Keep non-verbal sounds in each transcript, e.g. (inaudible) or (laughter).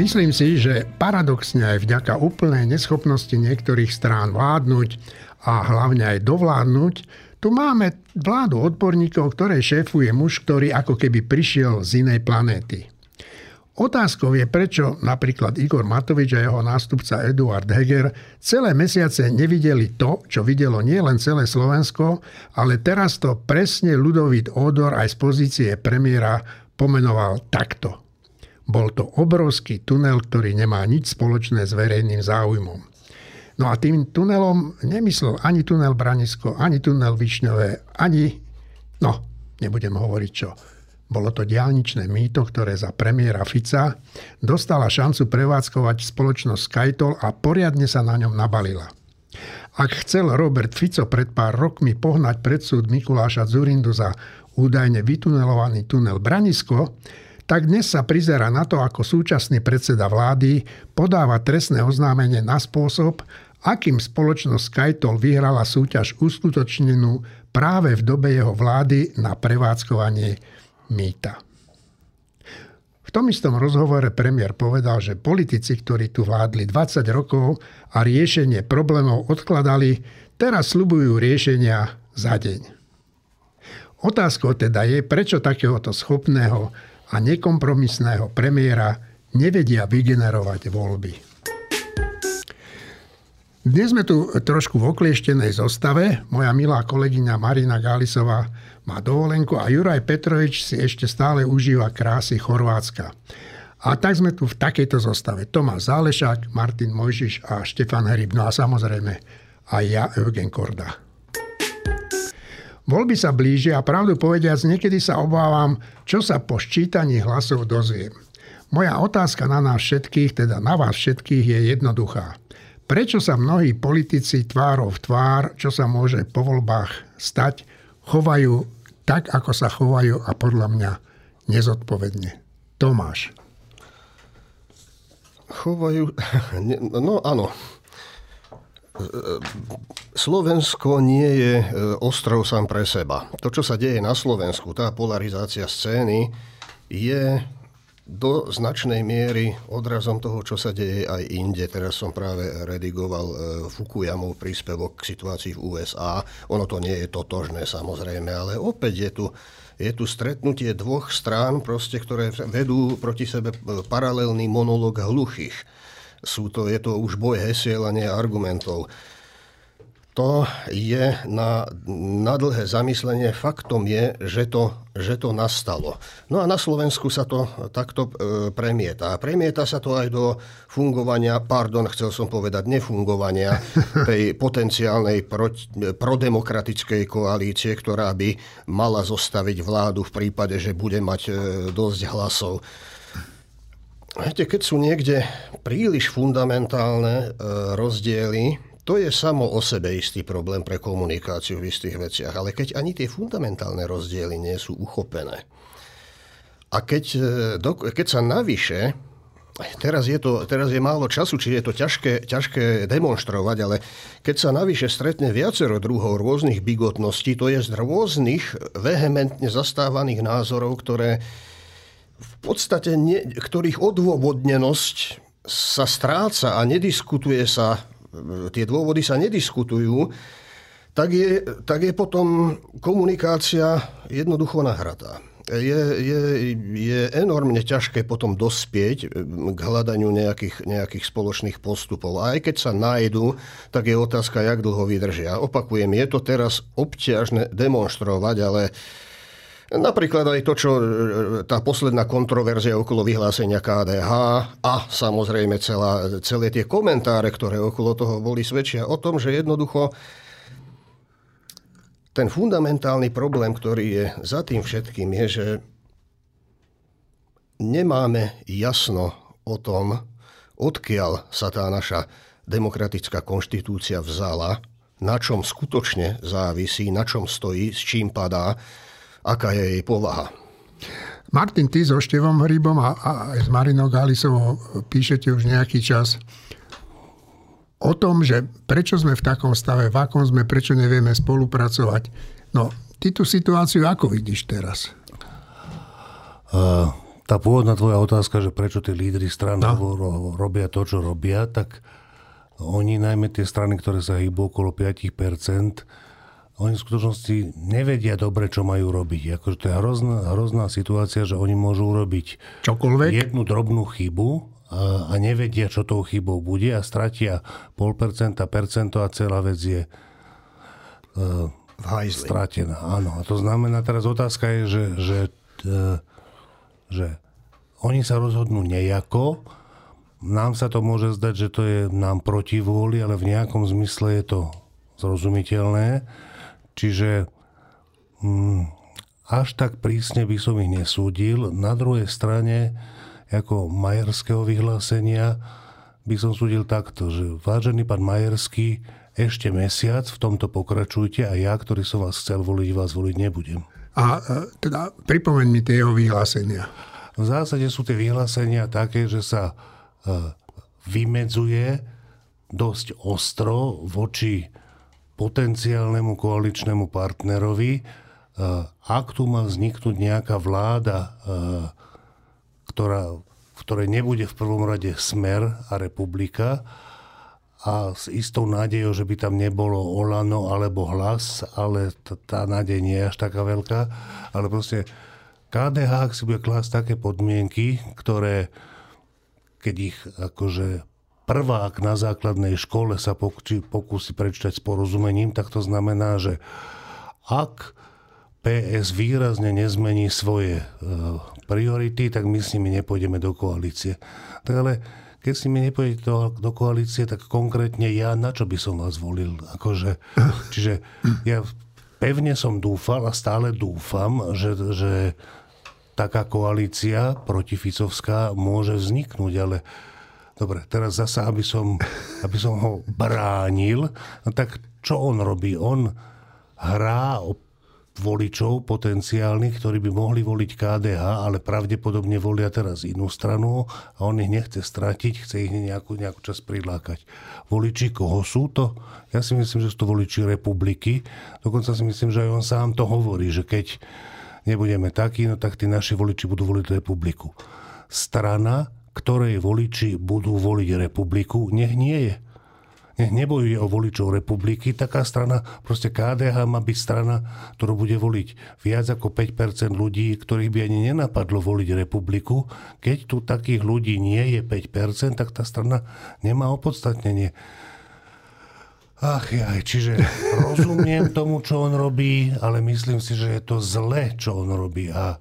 Myslím si, že paradoxne aj vďaka úplnej neschopnosti niektorých strán vládnuť a hlavne aj dovládnuť, tu máme vládu odborníkov, ktoré šéfuje muž, ktorý ako keby prišiel z inej planéty. Otázkou je, prečo napríklad Igor Matovič a jeho nástupca Eduard Heger celé mesiace nevideli to, čo videlo nielen celé Slovensko, ale teraz to presne Ludovít Odor aj z pozície premiéra pomenoval takto. Bol to obrovský tunel, ktorý nemá nič spoločné s verejným záujmom. No a tým tunelom nemyslel ani tunel Branisko, ani tunel Višňové, ani... No, nebudem hovoriť čo bolo to diálničné mýto, ktoré za premiéra Fica dostala šancu prevádzkovať spoločnosť Skytol a poriadne sa na ňom nabalila. Ak chcel Robert Fico pred pár rokmi pohnať pred súd Mikuláša Zurindu za údajne vytunelovaný tunel Branisko, tak dnes sa prizera na to, ako súčasný predseda vlády podáva trestné oznámenie na spôsob, akým spoločnosť Skytol vyhrala súťaž uskutočnenú práve v dobe jeho vlády na prevádzkovanie mýta. V tom istom rozhovore premiér povedal, že politici, ktorí tu vládli 20 rokov a riešenie problémov odkladali, teraz slubujú riešenia za deň. Otázkou teda je, prečo takéhoto schopného a nekompromisného premiéra nevedia vygenerovať voľby. Dnes sme tu trošku v oklieštenej zostave. Moja milá kolegyňa Marina Gálisová má dovolenku a Juraj Petrovič si ešte stále užíva krásy Chorvátska. A tak sme tu v takejto zostave. Tomáš Zálešák, Martin Mojžiš a Štefan Hryb. No a samozrejme aj ja, Eugen Korda. Voľby sa blížia a pravdu povediac, niekedy sa obávam, čo sa po ščítaní hlasov dozviem. Moja otázka na nás všetkých, teda na vás všetkých, je jednoduchá. Prečo sa mnohí politici tvárov v tvár, čo sa môže po voľbách stať, chovajú tak, ako sa chovajú a podľa mňa nezodpovedne. Tomáš. Chovajú... (laughs) No áno. Slovensko nie je e, ostrov sám pre seba. To, čo sa deje na Slovensku, tá polarizácia scény, je do značnej miery odrazom toho, čo sa deje aj inde. Teraz som práve redigoval e, Fukuyamov príspevok k situácii v USA. Ono to nie je totožné samozrejme, ale opäť je tu, je tu stretnutie dvoch strán, proste, ktoré vedú proti sebe e, paralelný monolog hluchých. Sú to, je to už boj hesiel a nie argumentov to je na, na dlhé zamyslenie. Faktom je, že to, že to nastalo. No a na Slovensku sa to takto e, premieta. Premieta sa to aj do fungovania, pardon, chcel som povedať nefungovania (laughs) tej potenciálnej pro, prodemokratickej koalície, ktorá by mala zostaviť vládu v prípade, že bude mať e, dosť hlasov. Viete, keď sú niekde príliš fundamentálne e, rozdiely, to je samo o sebe istý problém pre komunikáciu v istých veciach, ale keď ani tie fundamentálne rozdiely nie sú uchopené a keď, e, keď sa navyše Teraz je, to, teraz je málo času, či je to ťažké, ťažké demonstrovať, ale keď sa navyše stretne viacero druhov rôznych bigotností, to je z rôznych vehementne zastávaných názorov, ktoré v podstate, ne, ktorých odôvodnenosť sa stráca a nediskutuje sa tie dôvody sa nediskutujú, tak je, tak je potom komunikácia jednoducho nahratá. Je, je, je enormne ťažké potom dospieť k hľadaniu nejakých, nejakých spoločných postupov. A aj keď sa nájdu, tak je otázka, jak dlho vydržia. Opakujem, je to teraz obťažné demonstrovať, ale Napríklad aj to, čo e, tá posledná kontroverzia okolo vyhlásenia KDH a samozrejme celá, celé tie komentáre, ktoré okolo toho boli, svedčia o tom, že jednoducho ten fundamentálny problém, ktorý je za tým všetkým, je, že nemáme jasno o tom, odkiaľ sa tá naša demokratická konštitúcia vzala, na čom skutočne závisí, na čom stojí, s čím padá aká je jej povaha. Martin, ty so Števom Hrybom a, a aj s Marinou Galisovou píšete už nejaký čas o tom, že prečo sme v takom stave, v akom sme, prečo nevieme spolupracovať. No, ty tú situáciu ako vidíš teraz? Uh, tá pôvodná tvoja otázka, že prečo tí lídry strany no. robia to, čo robia, tak oni, najmä tie strany, ktoré sa hýbu okolo 5%, oni v skutočnosti nevedia dobre, čo majú robiť. Akože to je hrozná, hrozná situácia, že oni môžu urobiť Čokoľvek? jednu drobnú chybu a, a nevedia, čo tou chybou bude a stratia pol percenta, percento a celá vec je uh, stratená. Áno. A to znamená, teraz otázka je, že, že, uh, že oni sa rozhodnú nejako, nám sa to môže zdať, že to je nám proti vôli, ale v nejakom zmysle je to zrozumiteľné. Čiže mm, až tak prísne by som ich nesúdil. Na druhej strane, ako majerského vyhlásenia, by som súdil takto, že vážený pán Majerský, ešte mesiac v tomto pokračujte a ja, ktorý som vás chcel voliť, vás voliť nebudem. A e, teda pripomeň mi tie jeho vyhlásenia. V zásade sú tie vyhlásenia také, že sa E, vymedzuje dosť ostro voči potenciálnemu koaličnému partnerovi, e, ak tu má vzniknúť nejaká vláda, e, ktorá, v ktorej nebude v prvom rade smer a republika, a s istou nádejou, že by tam nebolo Olano alebo hlas, ale t- tá nádej nie je až taká veľká. Ale proste KDH, ak si bude klásť také podmienky, ktoré keď ich akože prvák na základnej škole sa pokusí prečítať s porozumením, tak to znamená, že ak PS výrazne nezmení svoje e, priority, tak my s nimi nepôjdeme do koalície. Tak ale keď s nimi nepôjdete do, do koalície, tak konkrétne ja, na čo by som vás volil? Akože, čiže ja pevne som dúfal a stále dúfam, že, že taká koalícia protificovská môže vzniknúť, ale dobre, teraz zasa, aby som, aby som ho bránil, no tak čo on robí? On hrá o voličov potenciálnych, ktorí by mohli voliť KDH, ale pravdepodobne volia teraz inú stranu a on ich nechce stratiť, chce ich nejakú, nejakú čas prilákať. Voliči koho sú to? Ja si myslím, že sú to voliči republiky. Dokonca si myslím, že aj on sám to hovorí, že keď nebudeme takí, no tak tí naši voliči budú voliť republiku. Strana, ktorej voliči budú voliť republiku, nech nie je. Nech nebojuje o voličov republiky. Taká strana, proste KDH má byť strana, ktorú bude voliť viac ako 5% ľudí, ktorých by ani nenapadlo voliť republiku. Keď tu takých ľudí nie je 5%, tak tá strana nemá opodstatnenie. Ach jaj, čiže rozumiem tomu, čo on robí, ale myslím si, že je to zle, čo on robí. A,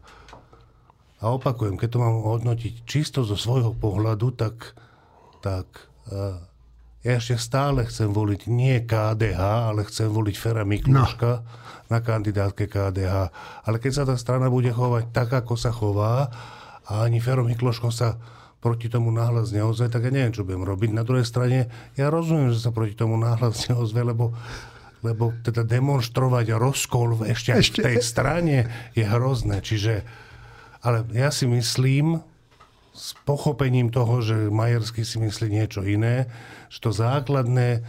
a opakujem, keď to mám hodnotiť čisto zo svojho pohľadu, tak, tak uh, ja ešte stále chcem voliť nie KDH, ale chcem voliť Fera Mikluška no. na kandidátke KDH. Ale keď sa tá strana bude chovať tak, ako sa chová, a ani Fero Mikloško sa proti tomu náhlas neozve, tak ja neviem, čo budem robiť. Na druhej strane, ja rozumiem, že sa proti tomu náhlas (laughs) neozve, lebo lebo teda demonstrovať rozkol ešte, ešte v tej strane je hrozné. Čiže, ale ja si myslím, s pochopením toho, že Majersky si myslí niečo iné, že to základné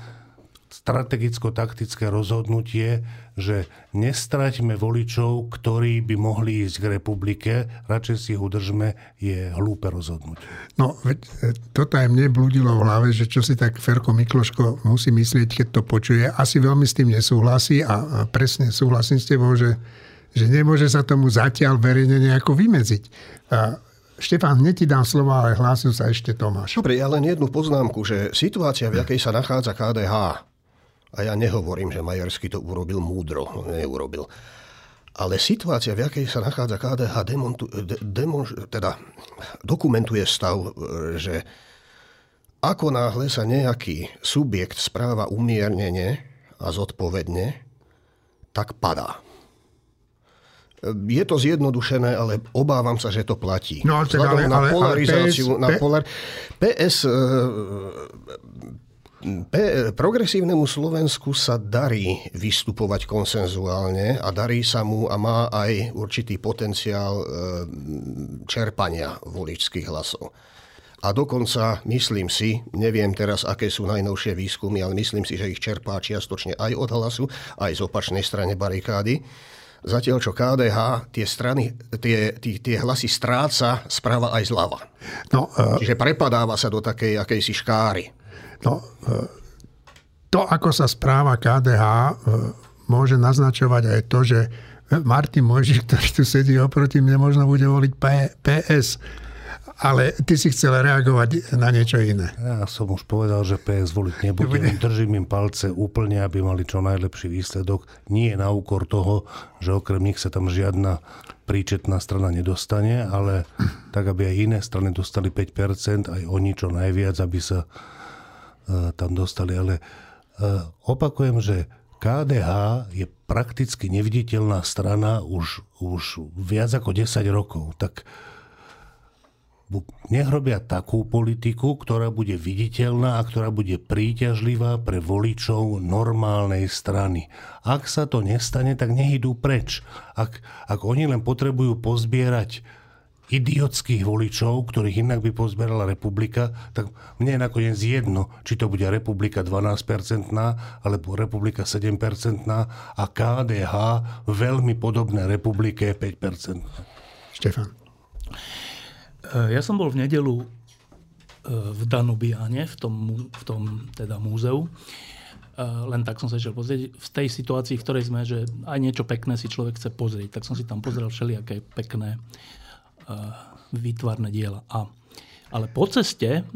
strategicko-taktické rozhodnutie, že nestraťme voličov, ktorí by mohli ísť k republike, radšej si ich udržme, je hlúpe rozhodnutie. No, veď, e, toto aj mne blúdilo v hlave, že čo si tak Ferko Mikloško musí myslieť, keď to počuje. Asi veľmi s tým nesúhlasí a presne súhlasím s tebou, že, že nemôže sa tomu zatiaľ verejne nejako vymedziť. A Štefán, hneď ti dám slovo, ale hlásil sa ešte Tomáš. Dobre, ja len jednu poznámku, že situácia, v jakej sa nachádza KDH, a ja nehovorím, že Majerský to urobil múdro, no, neurobil. Ale situácia, v jakej sa nachádza KDH, demontu, de, demon, teda dokumentuje stav, že ako náhle sa nejaký subjekt správa umiernene a zodpovedne, tak padá. Je to zjednodušené, ale obávam sa, že to platí. No, teda, ale, na polarizáciu, ale PS, na polar... PS P- progresívnemu Slovensku sa darí vystupovať konsenzuálne a darí sa mu a má aj určitý potenciál e, čerpania voličských hlasov. A dokonca, myslím si, neviem teraz, aké sú najnovšie výskumy, ale myslím si, že ich čerpá čiastočne aj od hlasu, aj z opačnej strane barikády. Zatiaľ čo KDH tie, strany, tie, tie, tie hlasy stráca sprava aj zľava. No, uh, Čiže prepadáva sa do takej akejsi škáry. No, uh, to, ako sa správa KDH, uh, môže naznačovať aj to, že Martin Mojžiš, ktorý tu sedí oproti mne, možno bude voliť PS. Ale ty si chcel reagovať na niečo iné. Ja som už povedal, že PS voliť nebudem. Držím im palce úplne, aby mali čo najlepší výsledok. Nie na úkor toho, že okrem nich sa tam žiadna príčetná strana nedostane, ale tak, aby aj iné strany dostali 5%, aj oni čo najviac, aby sa uh, tam dostali. Ale uh, opakujem, že KDH je prakticky neviditeľná strana už, už viac ako 10 rokov. Tak uh, nech robia takú politiku, ktorá bude viditeľná a ktorá bude príťažlivá pre voličov normálnej strany. Ak sa to nestane, tak nech idú preč. Ak, ak oni len potrebujú pozbierať idiotských voličov, ktorých inak by pozbierala republika, tak mne je nakoniec jedno, či to bude republika 12-percentná alebo republika 7-percentná a KDH veľmi podobné republike 5-percentná. Štefan. Eh, ja som bol v nedelu eh, v Danubiane, v tom, v tom teda múzeu. Eh, len tak som sa išiel pozrieť. V tej situácii, v ktorej sme, že aj niečo pekné si človek chce pozrieť, tak som si tam pozrel všelijaké pekné výtvarné diela. A, ale po ceste,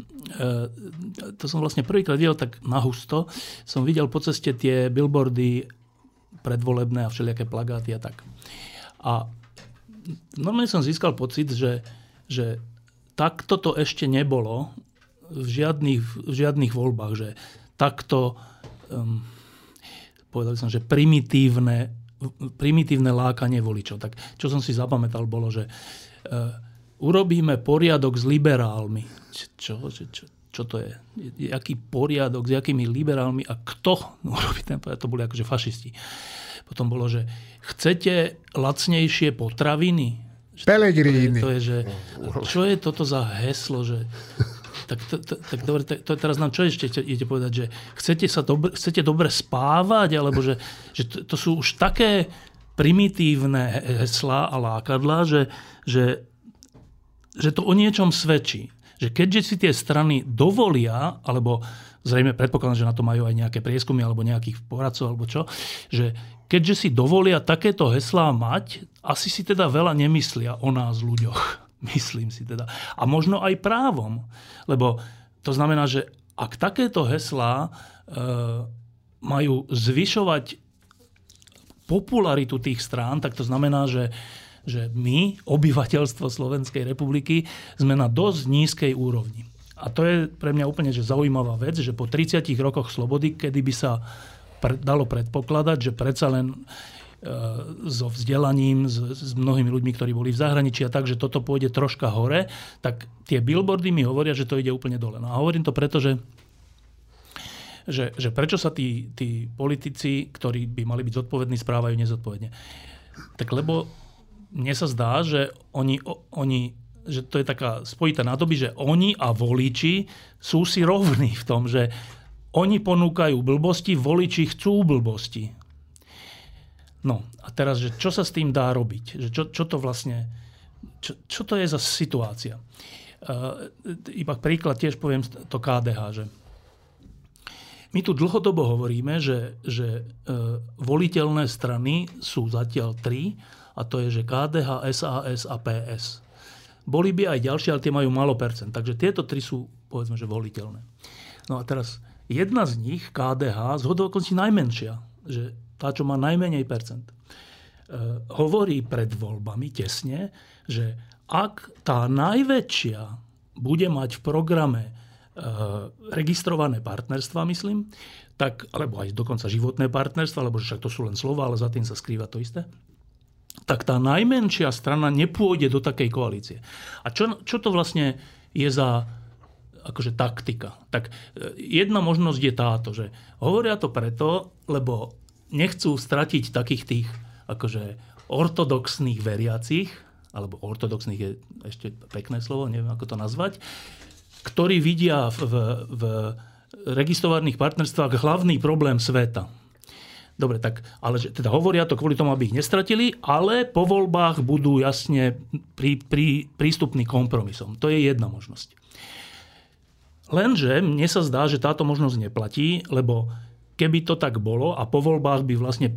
to som vlastne prvýkrát videl tak nahusto, som videl po ceste tie billboardy predvolebné a všelijaké plagáty a tak. A normálne som získal pocit, že že takto to ešte nebolo v žiadnych, v žiadnych voľbách, že takto, um, povedal som, že primitívne, primitívne lákanie voličov. Tak čo som si zapamätal, bolo, že uh, urobíme poriadok s liberálmi. Čo, čo, čo, čo to je? Jaký poriadok, s jakými liberálmi a kto (laughs) urobí ten poriadok? To boli akože fašisti. Potom bolo, že chcete lacnejšie potraviny? Pelegrini. To je, že, čo je toto za heslo, že tak, to, to, tak dobre, to, to teraz nám čo ešte idete povedať, že chcete, sa dobre, chcete dobre spávať, alebo že, že to, to sú už také primitívne heslá a lákadlá, že, že, že to o niečom svedčí. Že keďže si tie strany dovolia, alebo zrejme predpokladám, že na to majú aj nejaké prieskumy alebo nejakých poradcov alebo čo, že keďže si dovolia takéto heslá mať, asi si teda veľa nemyslia o nás ľuďoch. (laughs) Myslím si teda. A možno aj právom. Lebo to znamená, že ak takéto heslá e, majú zvyšovať popularitu tých strán, tak to znamená, že, že my, obyvateľstvo Slovenskej republiky, sme na dosť nízkej úrovni. A to je pre mňa úplne že zaujímavá vec, že po 30 rokoch slobody, kedy by sa pre, dalo predpokladať, že predsa len e, so vzdelaním, s, s mnohými ľuďmi, ktorí boli v zahraničí a tak, že toto pôjde troška hore, tak tie billboardy mi hovoria, že to ide úplne dole. No a hovorím to preto, že, že, že prečo sa tí, tí politici, ktorí by mali byť zodpovední, správajú nezodpovedne. Tak lebo mne sa zdá, že oni, oni že to je taká spojitá nádoby, že oni a voliči sú si rovní v tom, že oni ponúkajú blbosti, voliči chcú blbosti. No a teraz, že čo sa s tým dá robiť? Že čo, čo to vlastne, čo, čo to je za situácia? Uh, iba príklad tiež poviem to KDH, že my tu dlhodobo hovoríme, že, že uh, voliteľné strany sú zatiaľ tri a to je, že KDH, SAS a PS. Boli by aj ďalšie, ale tie majú málo percent. Takže tieto tri sú, povedzme, že voliteľné. No a teraz Jedna z nich, KDH, z hodovokosti najmenšia, že tá, čo má najmenej percent, e, hovorí pred voľbami tesne, že ak tá najväčšia bude mať v programe e, registrované partnerstva, myslím, tak, alebo aj dokonca životné partnerstva, lebo však to sú len slova, ale za tým sa skrýva to isté, tak tá najmenšia strana nepôjde do takej koalície. A čo, čo to vlastne je za akože taktika. Tak e, jedna možnosť je táto, že hovoria to preto, lebo nechcú stratiť takých tých akože ortodoxných veriacich, alebo ortodoxných je ešte pekné slovo, neviem ako to nazvať, ktorí vidia v, v, registrovaných partnerstvách hlavný problém sveta. Dobre, tak, ale že, teda hovoria to kvôli tomu, aby ich nestratili, ale po voľbách budú jasne prí, prí, prístupní kompromisom. To je jedna možnosť. Lenže mne sa zdá, že táto možnosť neplatí, lebo keby to tak bolo a po voľbách by vlastne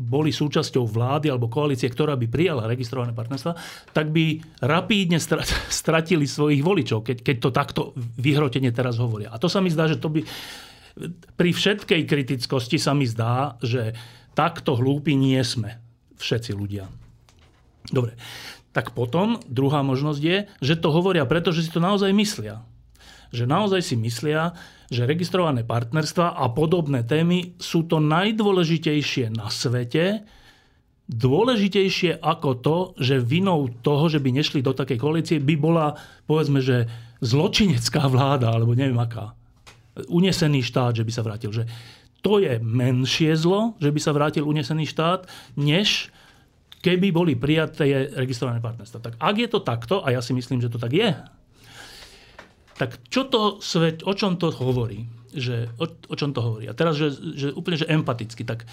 boli súčasťou vlády alebo koalície, ktorá by prijala registrované partnerstva, tak by rapídne stratili svojich voličov, keď, keď to takto vyhrotene teraz hovoria. A to sa mi zdá, že to by pri všetkej kritickosti sa mi zdá, že takto hlúpi nie sme všetci ľudia. Dobre, tak potom druhá možnosť je, že to hovoria preto, že si to naozaj myslia. Že naozaj si myslia, že registrované partnerstva a podobné témy sú to najdôležitejšie na svete, dôležitejšie ako to, že vinou toho, že by nešli do takej koalície, by bola, povedzme, že zločinecká vláda, alebo neviem aká unesený štát, že by sa vrátil. Že to je menšie zlo, že by sa vrátil unesený štát, než keby boli prijaté registrované partnerstva. Tak ak je to takto, a ja si myslím, že to tak je, tak čo to svet, o čom to hovorí? Že, o, o čom to hovorí? A teraz, že, že úplne že empaticky, tak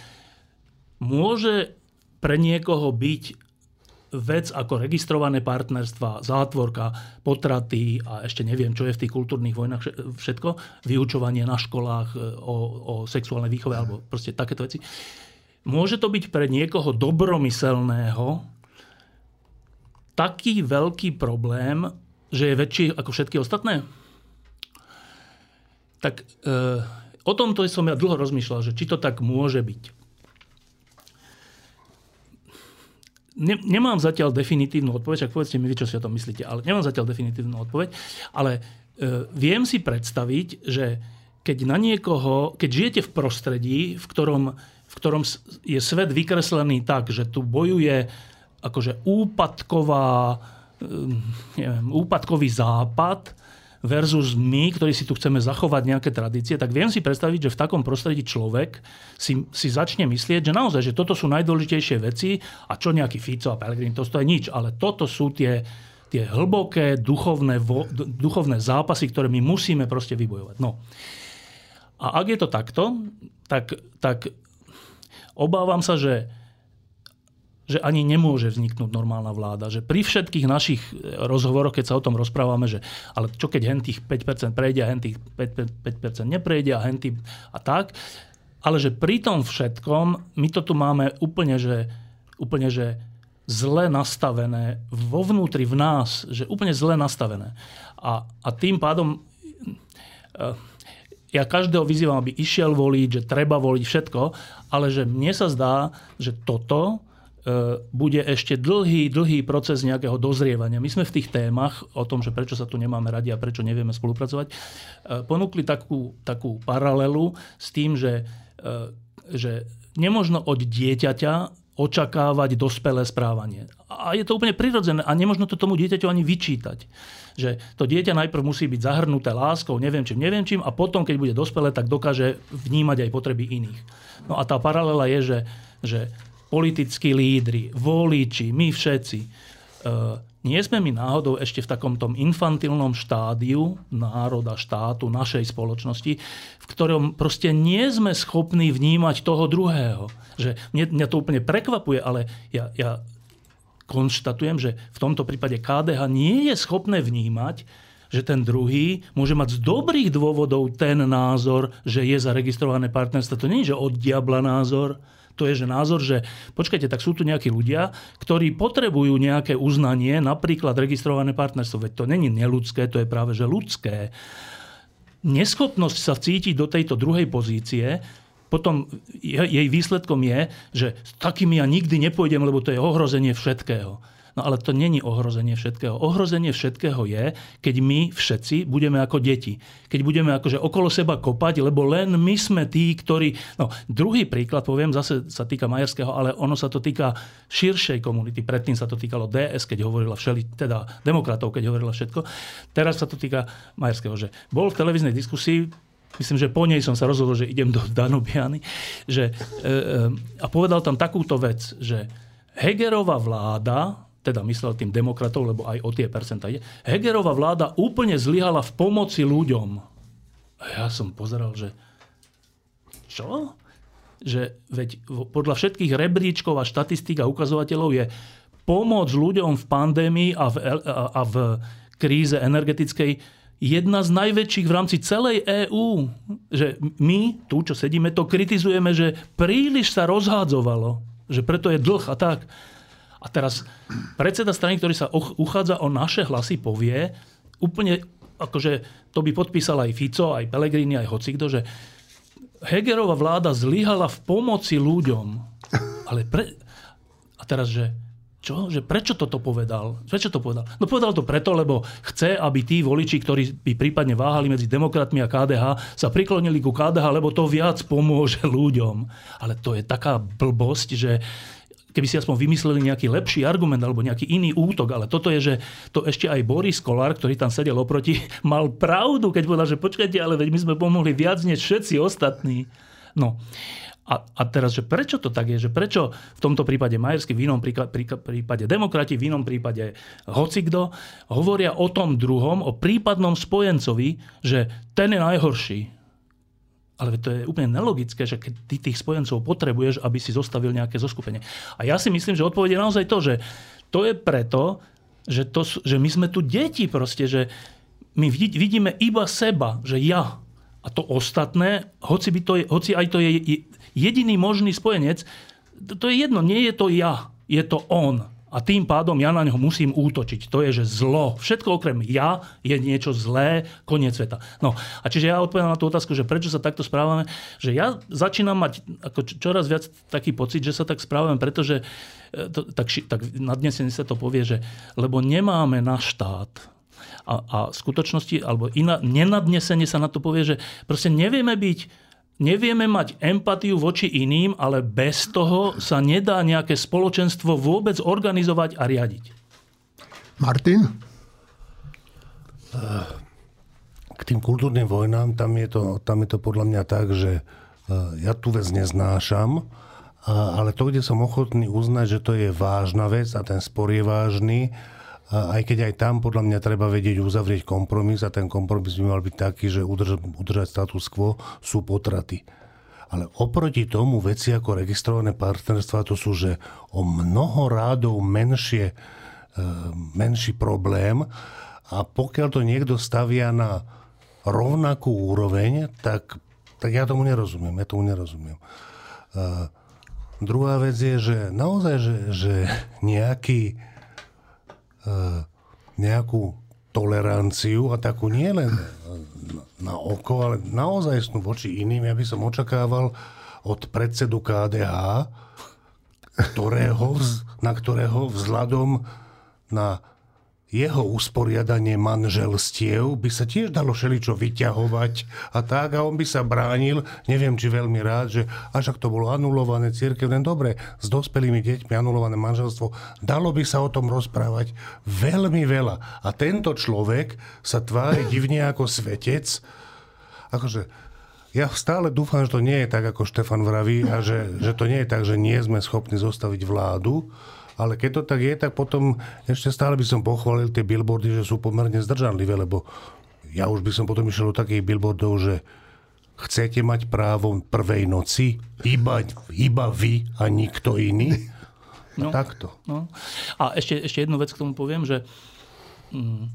môže pre niekoho byť vec ako registrované partnerstva, zátvorka, potraty a ešte neviem, čo je v tých kultúrnych vojnách všetko, vyučovanie na školách e, o, o sexuálnej výchove alebo proste takéto veci. Môže to byť pre niekoho dobromyselného taký veľký problém, že je väčší ako všetky ostatné? Tak e, o tomto som ja dlho rozmýšľal, že či to tak môže byť. Ne, nemám zatiaľ definitívnu odpoveď, ak povedzte mi vy, čo si o tom myslíte, ale nemám zatiaľ definitívnu odpoveď, ale e, viem si predstaviť, že keď na niekoho, keď žijete v prostredí, v ktorom, v ktorom je svet vykreslený tak, že tu bojuje akože úpadková, e, neviem, úpadkový západ, versus my, ktorí si tu chceme zachovať nejaké tradície, tak viem si predstaviť, že v takom prostredí človek si, si začne myslieť, že naozaj, že toto sú najdôležitejšie veci a čo nejaký Fico a Pellegrini, to, je nič, ale toto sú tie, tie hlboké duchovné, vo, duchovné zápasy, ktoré my musíme proste vybojovať. No. A ak je to takto, tak, tak obávam sa, že že ani nemôže vzniknúť normálna vláda. Že pri všetkých našich e, rozhovoroch, keď sa o tom rozprávame, že ale čo keď hen tých 5% prejde a hen tých 5%, 5% neprejde a hen a tak, ale že pri tom všetkom my to tu máme úplne, že, úplne, že zle nastavené vo vnútri v nás, že úplne zle nastavené. A, a tým pádom e, ja každého vyzývam, aby išiel voliť, že treba voliť všetko, ale že mne sa zdá, že toto bude ešte dlhý, dlhý proces nejakého dozrievania. My sme v tých témach o tom, že prečo sa tu nemáme radi a prečo nevieme spolupracovať, e, ponúkli takú, takú paralelu s tým, že, e, že nemožno od dieťaťa očakávať dospelé správanie. A je to úplne prirodzené a nemožno to tomu dieťaťu ani vyčítať. Že to dieťa najprv musí byť zahrnuté láskou, neviem čím, neviem čím a potom, keď bude dospelé, tak dokáže vnímať aj potreby iných. No a tá paralela je, že, že politickí lídry, voliči, my všetci, e, nie sme my náhodou ešte v takom tom infantilnom štádiu národa, štátu, našej spoločnosti, v ktorom proste nie sme schopní vnímať toho druhého. Že mňa, mňa to úplne prekvapuje, ale ja, ja konštatujem, že v tomto prípade KDH nie je schopné vnímať, že ten druhý môže mať z dobrých dôvodov ten názor, že je zaregistrované partnerstvo. To nie je, že od diabla názor, to je že názor, že počkajte, tak sú tu nejakí ľudia, ktorí potrebujú nejaké uznanie, napríklad registrované partnerstvo. Veď to není neludské, to je práve že ľudské. Neschopnosť sa cítiť do tejto druhej pozície potom jej výsledkom je, že s takými ja nikdy nepôjdem, lebo to je ohrozenie všetkého. No ale to není ohrozenie všetkého. Ohrozenie všetkého je, keď my všetci budeme ako deti. Keď budeme akože okolo seba kopať, lebo len my sme tí, ktorí... No, druhý príklad, poviem, zase sa týka Majerského, ale ono sa to týka širšej komunity. Predtým sa to týkalo DS, keď hovorila všeli, teda demokratov, keď hovorila všetko. Teraz sa to týka Majerského, že bol v televíznej diskusii myslím, že po nej som sa rozhodol, že idem do Danubiany, že, e, e, a povedal tam takúto vec, že Hegerová vláda teda myslel tým demokratov, lebo aj o tie percentá ide. Hegerová vláda úplne zlyhala v pomoci ľuďom. A ja som pozeral, že čo? že veď podľa všetkých rebríčkov a štatistík a ukazovateľov je pomoc ľuďom v pandémii a v, a v kríze energetickej jedna z najväčších v rámci celej EÚ. Že my, tu, čo sedíme, to kritizujeme, že príliš sa rozhádzovalo. Že preto je dlh a tak. A teraz predseda strany, ktorý sa uchádza o naše hlasy, povie úplne, akože to by podpísal aj Fico, aj Pellegrini, aj hocikto, že Hegerová vláda zlyhala v pomoci ľuďom. Ale pre... A teraz, že čo? Že prečo toto povedal? Prečo to povedal? No povedal to preto, lebo chce, aby tí voliči, ktorí by prípadne váhali medzi demokratmi a KDH, sa priklonili ku KDH, lebo to viac pomôže (laughs) ľuďom. Ale to je taká blbosť, že keby si aspoň vymysleli nejaký lepší argument alebo nejaký iný útok, ale toto je, že to ešte aj Boris Kolár, ktorý tam sedel oproti, (laughs) mal pravdu, keď povedal, že počkajte, ale veď my sme pomohli viac než všetci ostatní. No. A, a teraz, že prečo to tak je? Že prečo v tomto prípade Majersky, v inom prípade demokrati, v inom prípade hocikdo, hovoria o tom druhom, o prípadnom spojencovi, že ten je najhorší. Ale to je úplne nelogické, že keď ty tých spojencov potrebuješ, aby si zostavil nejaké zoskupenie. A ja si myslím, že odpoveď je naozaj to, že to je preto, že, to, že my sme tu deti proste, že my vidíme iba seba, že ja a to ostatné, hoci, by to je, hoci aj to je jediný možný spojenec, to je jedno, nie je to ja, je to on. A tým pádom ja na neho musím útočiť. To je, že zlo. Všetko okrem ja je niečo zlé, koniec sveta. No a čiže ja odpovedám na tú otázku, že prečo sa takto správame, že ja začínam mať ako čoraz viac taký pocit, že sa tak správame, pretože e, to, tak, tak nadnesene sa to povie, že lebo nemáme na štát a, a v skutočnosti, alebo iná, nenadnesenie sa na to povie, že proste nevieme byť nevieme mať empatiu voči iným, ale bez toho sa nedá nejaké spoločenstvo vôbec organizovať a riadiť. Martin? K tým kultúrnym vojnám, tam je to, tam je to podľa mňa tak, že eh, ja tú vec neznášam, ale to, kde som ochotný uznať, že to je vážna vec a ten spor je vážny, aj keď aj tam podľa mňa treba vedieť uzavrieť kompromis a ten kompromis by mal byť taký, že udržať, udržať status quo sú potraty. Ale oproti tomu veci ako registrované partnerstva to sú, že o mnoho rádov menšie, e, menší problém a pokiaľ to niekto stavia na rovnakú úroveň, tak, tak ja tomu nerozumiem. Ja tomu nerozumiem. Uh, druhá vec je, že naozaj, že, že nejaký nejakú toleranciu a takú nie len na oko, ale naozaj voči iným. Ja by som očakával od predsedu KDH, ktorého, na ktorého vzhľadom na jeho usporiadanie manželstiev by sa tiež dalo šeličo vyťahovať a tak a on by sa bránil, neviem či veľmi rád, že až ak to bolo anulované církevné, dobre, s dospelými deťmi anulované manželstvo, dalo by sa o tom rozprávať veľmi veľa. A tento človek sa tvári divne ako svetec, akože ja stále dúfam, že to nie je tak, ako Štefan vraví a že, že to nie je tak, že nie sme schopní zostaviť vládu, ale keď to tak je, tak potom ešte stále by som pochválil tie billboardy, že sú pomerne zdržanlivé, lebo ja už by som potom išiel do takých billboardov, že chcete mať právo prvej noci, iba, iba vy a nikto iný. No, Takto. No. A ešte, ešte jednu vec k tomu poviem, že, mm,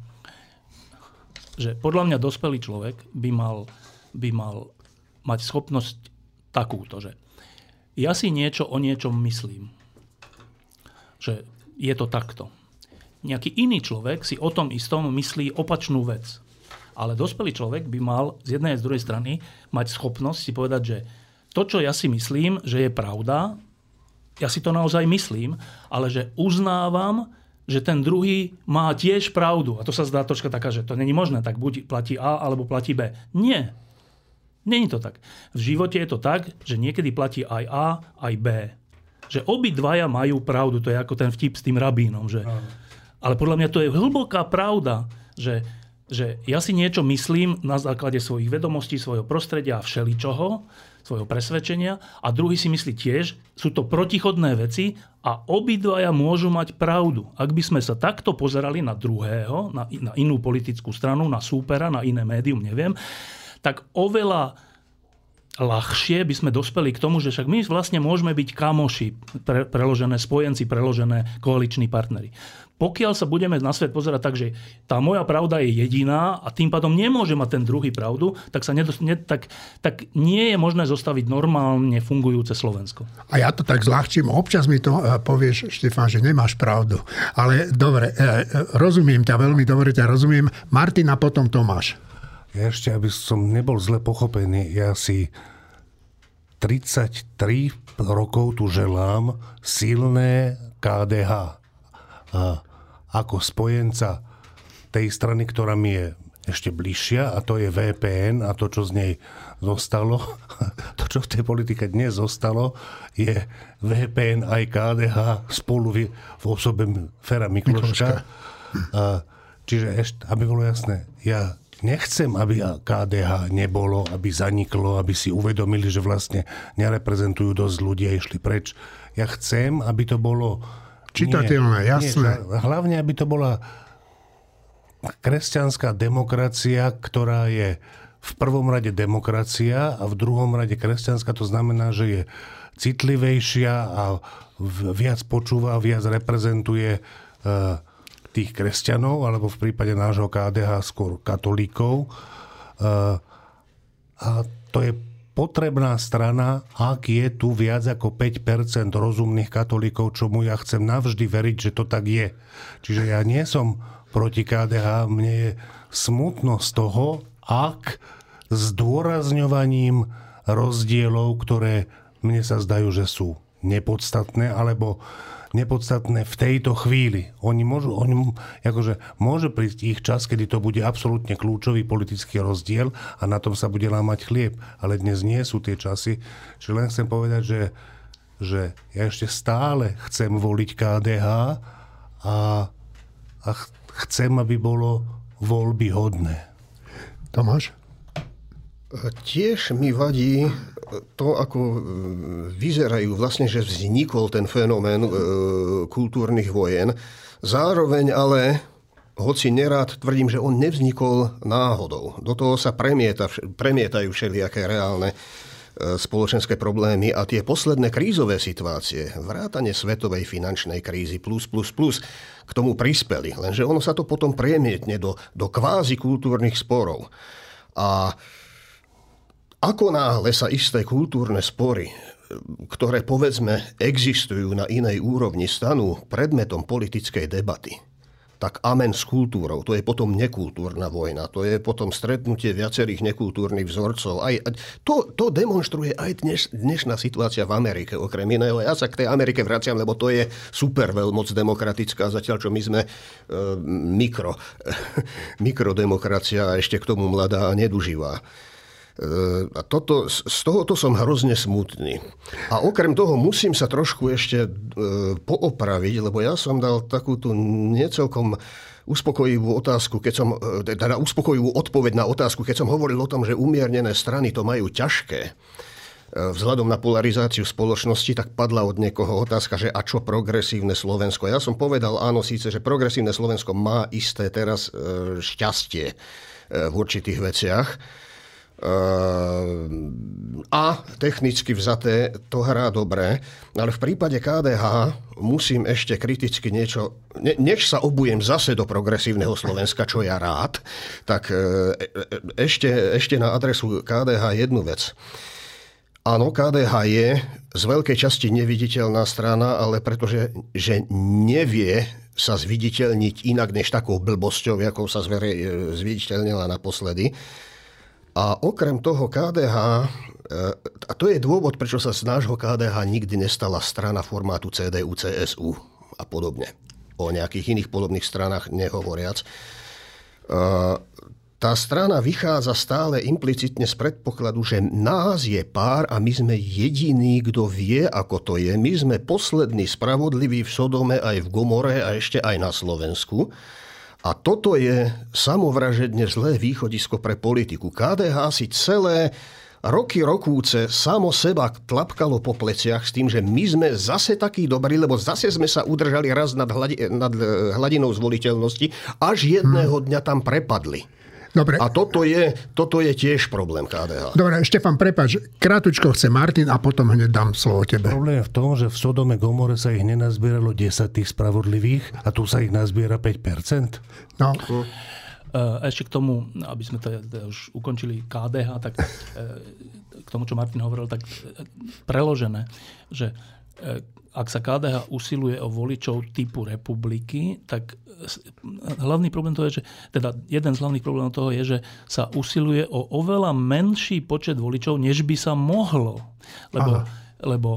že podľa mňa dospelý človek by mal, by mal mať schopnosť takúto, že ja si niečo o niečom myslím že je to takto. Nejaký iný človek si o tom istom myslí opačnú vec. Ale dospelý človek by mal z jednej a z druhej strany mať schopnosť si povedať, že to, čo ja si myslím, že je pravda, ja si to naozaj myslím, ale že uznávam, že ten druhý má tiež pravdu. A to sa zdá troška taká, že to není možné, tak buď platí A, alebo platí B. Nie. Není to tak. V živote je to tak, že niekedy platí aj A, aj B že obidvaja majú pravdu. To je ako ten vtip s tým rabínom. Že... Ale podľa mňa to je hlboká pravda, že, že ja si niečo myslím na základe svojich vedomostí, svojho prostredia a všeličoho, svojho presvedčenia a druhý si myslí tiež, sú to protichodné veci a obidvaja môžu mať pravdu. Ak by sme sa takto pozerali na druhého, na, na inú politickú stranu, na súpera, na iné médium, neviem, tak oveľa ľahšie by sme dospeli k tomu, že však my vlastne môžeme byť kamoši, pre, preložené spojenci, preložené koaliční partnery. Pokiaľ sa budeme na svet pozerať tak, že tá moja pravda je jediná a tým pádom nemôže mať ten druhý pravdu, tak, sa nedos- ne, tak, tak nie je možné zostaviť normálne fungujúce Slovensko. A ja to tak zľahčím. Občas mi to e, povieš, Štefán, že nemáš pravdu. Ale dobre, e, e, rozumiem ťa, veľmi dobre ťa rozumiem. Martina, potom Tomáš. Ja ešte, aby som nebol zle pochopený, ja si 33 rokov tu želám silné KDH a ako spojenca tej strany, ktorá mi je ešte bližšia a to je VPN a to, čo z nej zostalo, (laughs) to, čo v tej politike dnes zostalo, je VPN aj KDH spolu v, v osobe Fera Mikloška. Mikloška. Čiže ešte, aby bolo jasné, ja nechcem, aby KDH nebolo, aby zaniklo, aby si uvedomili, že vlastne nereprezentujú dosť ľudí a išli preč. Ja chcem, aby to bolo... Čitateľné, jasné. Nie, hlavne, aby to bola kresťanská demokracia, ktorá je v prvom rade demokracia a v druhom rade kresťanská. To znamená, že je citlivejšia a viac počúva, viac reprezentuje uh, tých kresťanov, alebo v prípade nášho KDH skôr katolíkov. Eh, a to je potrebná strana, ak je tu viac ako 5% rozumných katolíkov, čomu ja chcem navždy veriť, že to tak je. Čiže ja nie som proti KDH, mne je smutno z toho, ak s dôrazňovaním rozdielov, ktoré mne sa zdajú, že sú nepodstatné, alebo nepodstatné v tejto chvíli. Oni môžu, oni, akože môže prísť ich čas, kedy to bude absolútne kľúčový politický rozdiel a na tom sa bude lámať chlieb. Ale dnes nie sú tie časy. Čiže len chcem povedať, že, že ja ešte stále chcem voliť KDH a, a chcem, aby bolo voľby hodné. Tomáš? Tiež mi vadí to, ako e, vyzerajú vlastne, že vznikol ten fenomén e, kultúrnych vojen. Zároveň ale, hoci nerád tvrdím, že on nevznikol náhodou. Do toho sa premieta, premietajú všelijaké reálne e, spoločenské problémy a tie posledné krízové situácie, vrátanie svetovej finančnej krízy plus, plus, plus, k tomu prispeli. Lenže ono sa to potom premietne do, do kvázi kultúrnych sporov. A ako náhle sa isté kultúrne spory, ktoré povedzme existujú na inej úrovni, stanú predmetom politickej debaty, tak amen s kultúrou. To je potom nekultúrna vojna. To je potom stretnutie viacerých nekultúrnych vzorcov. Aj, to, to demonstruje aj dneš, dnešná situácia v Amerike, okrem iného. Ja sa k tej Amerike vraciam, lebo to je super veľmoc demokratická, zatiaľ čo my sme e, mikro, (laughs) mikrodemokracia a ešte k tomu mladá a neduživá. A toto, z tohoto som hrozne smutný. A okrem toho musím sa trošku ešte e, poopraviť, lebo ja som dal takúto necelkom uspokojivú otázku, keď som, e, teda uspokojivú odpoveď na otázku, keď som hovoril o tom, že umiernené strany to majú ťažké e, vzhľadom na polarizáciu spoločnosti, tak padla od niekoho otázka, že a čo progresívne Slovensko? Ja som povedal áno, síce, že progresívne Slovensko má isté teraz šťastie v určitých veciach, a technicky vzaté to hrá dobre, ale v prípade KDH musím ešte kriticky niečo, ne, než sa obujem zase do progresívneho Slovenska, čo ja rád, tak e, e, ešte, ešte na adresu KDH jednu vec. Áno, KDH je z veľkej časti neviditeľná strana, ale pretože že nevie sa zviditeľniť inak než takou blbosťou, ako sa zviditeľnila naposledy, a okrem toho KDH, e, a to je dôvod, prečo sa z nášho KDH nikdy nestala strana formátu CDU, CSU a podobne. O nejakých iných podobných stranách nehovoriac. E, tá strana vychádza stále implicitne z predpokladu, že nás je pár a my sme jediní, kto vie, ako to je. My sme poslední spravodliví v Sodome aj v Gomore a ešte aj na Slovensku. A toto je samovražedne zlé východisko pre politiku. KDH si celé roky rokúce samo seba tlapkalo po pleciach s tým, že my sme zase takí dobrí, lebo zase sme sa udržali raz nad, hladi- nad eh, hladinou zvoliteľnosti, až jedného dňa tam prepadli. Dobre. A toto je, toto je tiež problém KDH. Dobre, Štefan, prepač, krátučko chce Martin a potom hneď dám slovo tebe. Problém je v tom, že v Sodome Gomore sa ich nenazbieralo 10 tých spravodlivých a tu sa ich nazbiera 5%. No, E, Ešte k tomu, aby sme to teda už ukončili KDH, tak e, k tomu, čo Martin hovoril, tak preložené, že ak sa KDH usiluje o voličov typu republiky, tak hlavný problém toho je, že, teda jeden z hlavných problémov toho je, že sa usiluje o oveľa menší počet voličov, než by sa mohlo. Lebo, lebo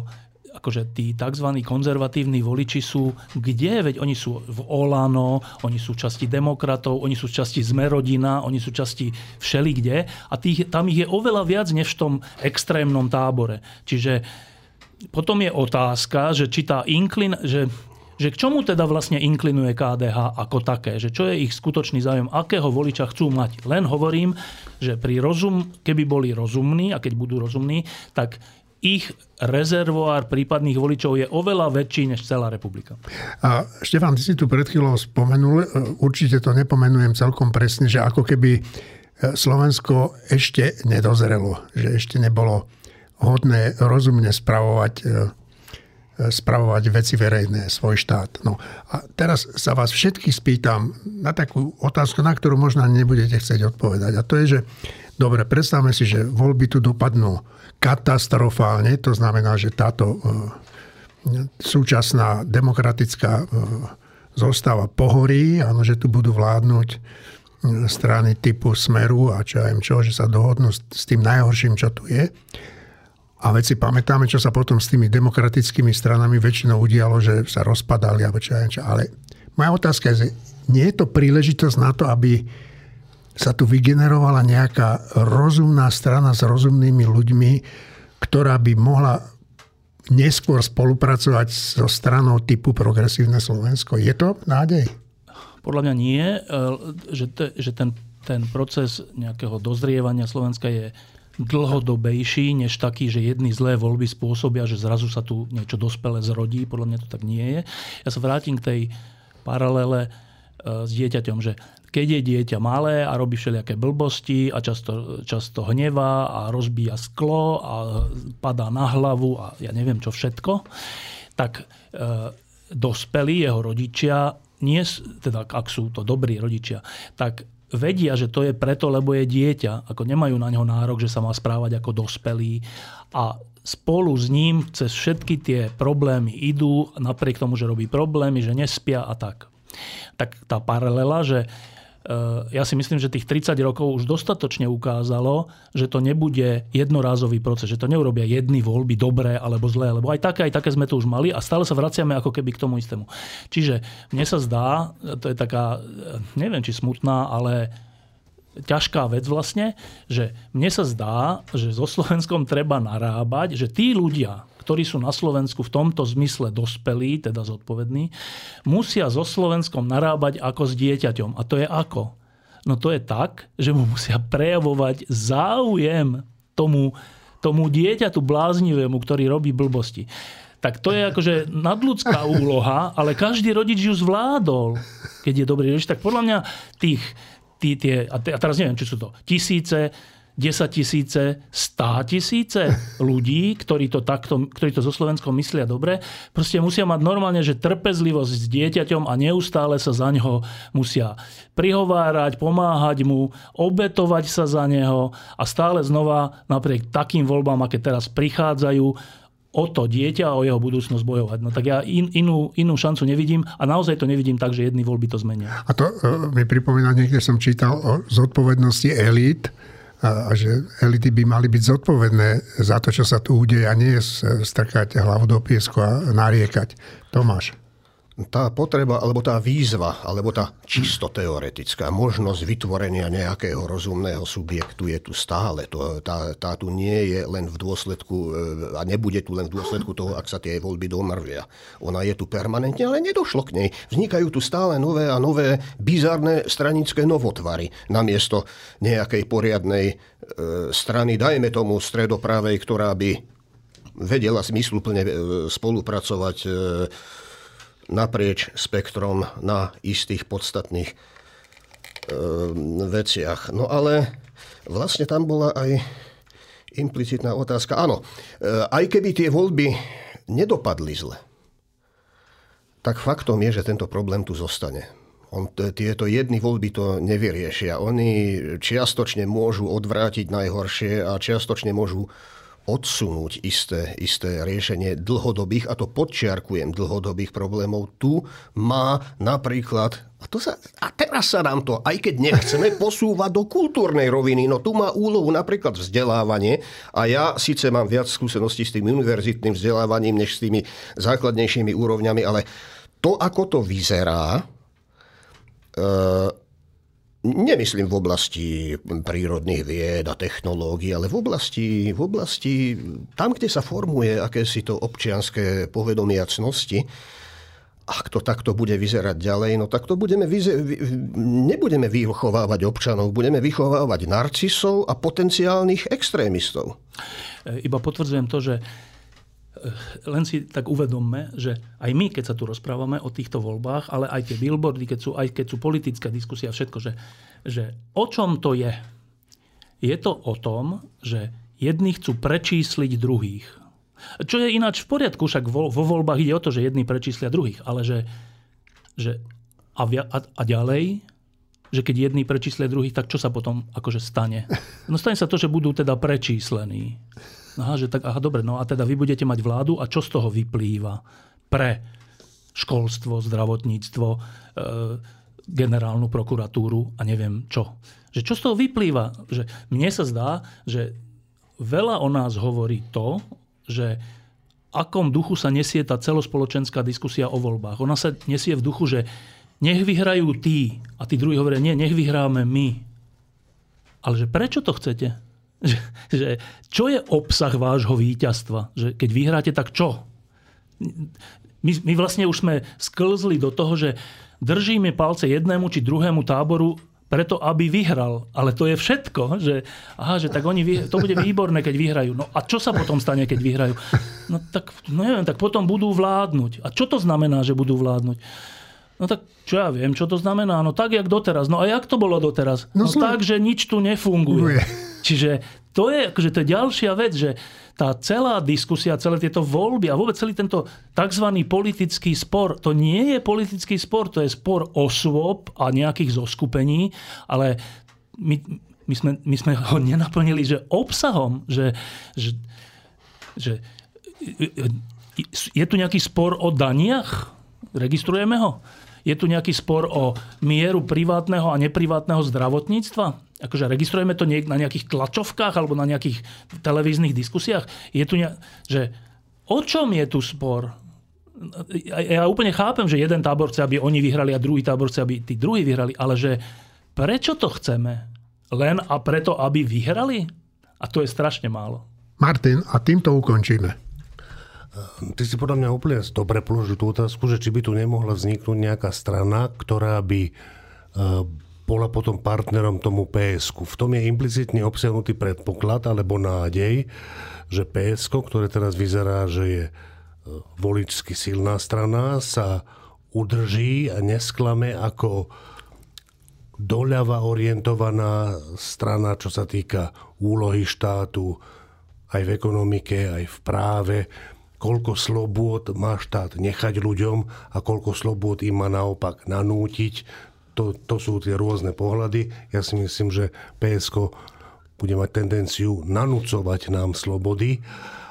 akože tí tzv. konzervatívni voliči sú kde? Veď oni sú v Olano, oni sú časti demokratov, oni sú časti Zmerodina, oni sú časti všelikde a tých, tam ich je oveľa viac než v tom extrémnom tábore. Čiže potom je otázka, že či tá inklin, že, že k čomu teda vlastne inklinuje KDH ako také, že čo je ich skutočný záujem, akého voliča chcú mať. Len hovorím, že pri rozum, keby boli rozumní a keď budú rozumní, tak ich rezervoár prípadných voličov je oveľa väčší než celá republika. A Štefan, ty si tu pred chvíľou spomenul, e, určite to nepomenujem celkom presne, že ako keby e, Slovensko ešte nedozrelo, že ešte nebolo hodné rozumne spravovať, e, e, spravovať veci verejné, svoj štát. No a teraz sa vás všetkých spýtam na takú otázku, na ktorú možno nebudete chcieť odpovedať. A to je, že dobre, predstavme si, že voľby tu dopadnú katastrofálne, to znamená, že táto e, súčasná demokratická zostava pohorí, áno, že tu budú vládnuť strany typu Smeru a čo viem čo, že sa dohodnú s tým najhorším, čo tu je. A veď si pamätáme, čo sa potom s tými demokratickými stranami väčšinou udialo, že sa rozpadali, alebo čo čo. Ale moja otázka je, nie je to príležitosť na to, aby sa tu vygenerovala nejaká rozumná strana s rozumnými ľuďmi, ktorá by mohla neskôr spolupracovať so stranou typu Progresívne Slovensko. Je to nádej? Podľa mňa nie, e, že, te, že ten, ten proces nejakého dozrievania Slovenska je dlhodobejší, než taký, že jedny zlé voľby spôsobia, že zrazu sa tu niečo dospelé zrodí. Podľa mňa to tak nie je. Ja sa vrátim k tej paralele e, s dieťaťom, že keď je dieťa malé a robí všelijaké blbosti a často, často hnevá a rozbíja sklo a padá na hlavu a ja neviem čo všetko, tak e, dospelí jeho rodičia, nie, teda ak sú to dobrí rodičia, tak vedia, že to je preto, lebo je dieťa. Ako nemajú na ňo nárok, že sa má správať ako dospelý a spolu s ním cez všetky tie problémy idú, napriek tomu, že robí problémy, že nespia a tak. Tak tá paralela, že ja si myslím, že tých 30 rokov už dostatočne ukázalo, že to nebude jednorázový proces, že to neurobia jedny voľby dobré alebo zlé, lebo aj také, aj také sme to už mali a stále sa vraciame ako keby k tomu istému. Čiže mne sa zdá, to je taká, e, neviem či smutná, ale ťažká vec vlastne, že mne sa zdá, že so Slovenskom treba narábať, že tí ľudia, ktorí sú na Slovensku v tomto zmysle dospelí, teda zodpovední, musia so Slovenskom narábať ako s dieťaťom. A to je ako? No to je tak, že mu musia prejavovať záujem tomu, tomu dieťatu bláznivému, ktorý robí blbosti. Tak to je akože nadľudská úloha, ale každý rodič ju zvládol, keď je dobrý rodič. Tak podľa mňa tých, tí, tie, a teraz neviem, či sú to tisíce, 10 tisíce, 100 tisíce ľudí, ktorí to, takto, ktorí to so Slovenskom myslia dobre, proste musia mať normálne, že trpezlivosť s dieťaťom a neustále sa za neho musia prihovárať, pomáhať mu, obetovať sa za neho a stále znova napriek takým voľbám, aké teraz prichádzajú, o to dieťa a o jeho budúcnosť bojovať. No tak ja in, inú, inú šancu nevidím a naozaj to nevidím tak, že jedny voľby to zmenia. A to e, mi pripomína, niekde som čítal o zodpovednosti elít, a, a že elity by mali byť zodpovedné za to, čo sa tu udeje a nie strkať hlavu do piesku a nariekať. Tomáš. Tá potreba, alebo tá výzva, alebo tá čisto teoretická možnosť vytvorenia nejakého rozumného subjektu je tu stále. To, tá, tá tu nie je len v dôsledku, e, a nebude tu len v dôsledku toho, ak sa tie voľby domrvia. Ona je tu permanentne, ale nedošlo k nej. Vznikajú tu stále nové a nové bizarné stranické novotvary namiesto nejakej poriadnej e, strany, dajme tomu stredopravej, ktorá by vedela zmysluplne e, spolupracovať e, naprieč spektrom na istých podstatných veciach. No ale vlastne tam bola aj implicitná otázka. Áno, e, aj keby tie voľby nedopadli zle, tak faktom je, že tento problém tu zostane. On, tieto jedny voľby to nevyriešia. Oni čiastočne môžu odvrátiť najhoršie a čiastočne môžu odsunúť isté, isté riešenie dlhodobých, a to podčiarkujem, dlhodobých problémov, tu má napríklad, a, to sa, a teraz sa nám to, aj keď nechceme, (laughs) posúvať do kultúrnej roviny, no tu má úlohu napríklad vzdelávanie a ja síce mám viac skúseností s tým univerzitným vzdelávaním, než s tými základnejšími úrovňami, ale to, ako to vyzerá, e- Nemyslím v oblasti prírodných vied a technológií, ale v oblasti, v oblasti tam, kde sa formuje akési to občianské povedomie a cnosti, ak to takto bude vyzerať ďalej, no tak to budeme vyze- nebudeme vychovávať občanov, budeme vychovávať narcisov a potenciálnych extrémistov. Iba potvrdzujem to, že len si tak uvedomme, že aj my, keď sa tu rozprávame o týchto voľbách, ale aj tie billboardy, keď sú, aj keď sú politická diskusia, všetko, že, že o čom to je? Je to o tom, že jedni chcú prečísliť druhých. Čo je ináč v poriadku, však vo, vo voľbách ide o to, že jedni prečíslia druhých, ale že, že a, via, a, a ďalej, že keď jedni prečíslia druhých, tak čo sa potom akože stane? No stane sa to, že budú teda prečíslení. Aha, že tak, aha, dobre, no a teda vy budete mať vládu a čo z toho vyplýva pre školstvo, zdravotníctvo, e, generálnu prokuratúru a neviem čo. Že čo z toho vyplýva? Že mne sa zdá, že veľa o nás hovorí to, že akom duchu sa nesie tá celospoločenská diskusia o voľbách. Ona sa nesie v duchu, že nech vyhrajú tí a tí druhí hovoria, nie, nech vyhráme my. Ale že prečo to chcete? (laughs) Že, že čo je obsah vášho víťazstva? Že keď vyhráte, tak čo? My, my vlastne už sme sklzli do toho, že držíme palce jednému či druhému táboru preto, aby vyhral. Ale to je všetko. Že, aha, že tak oni, to bude výborné, keď vyhrajú. No a čo sa potom stane, keď vyhrajú? No tak, no neviem, tak potom budú vládnuť. A čo to znamená, že budú vládnuť? No tak čo ja viem, čo to znamená? No tak, jak doteraz. No a jak to bolo doteraz? No, no tak, že nič tu nefunguje. Čiže to je, akože to je ďalšia vec, že tá celá diskusia, celé tieto voľby a vôbec celý tento tzv. politický spor, to nie je politický spor, to je spor osôb a nejakých zoskupení, ale my, my, sme, my sme ho nenaplnili, že obsahom, že, že, že je tu nejaký spor o daniach? Registrujeme ho? Je tu nejaký spor o mieru privátneho a neprivátneho zdravotníctva? Akože registrujeme to na nejakých tlačovkách alebo na nejakých televíznych diskusiách? Je tu ne... že o čom je tu spor? Ja úplne chápem, že jeden tábor chce, aby oni vyhrali a druhý tábor chce, aby tí druhí vyhrali, ale že prečo to chceme? Len a preto, aby vyhrali? A to je strašne málo. Martin, a týmto ukončíme. Ty si podľa mňa úplne dobre položil tú otázku, že či by tu nemohla vzniknúť nejaká strana, ktorá by e, bola potom partnerom tomu psk V tom je implicitne obsiahnutý predpoklad alebo nádej, že PSK, ktoré teraz vyzerá, že je e, voličsky silná strana, sa udrží a nesklame ako doľava orientovaná strana, čo sa týka úlohy štátu aj v ekonomike, aj v práve, koľko slobôd má štát nechať ľuďom a koľko slobôd im má naopak nanútiť. To, to sú tie rôzne pohľady. Ja si myslím, že PSK bude mať tendenciu nanúcovať nám slobody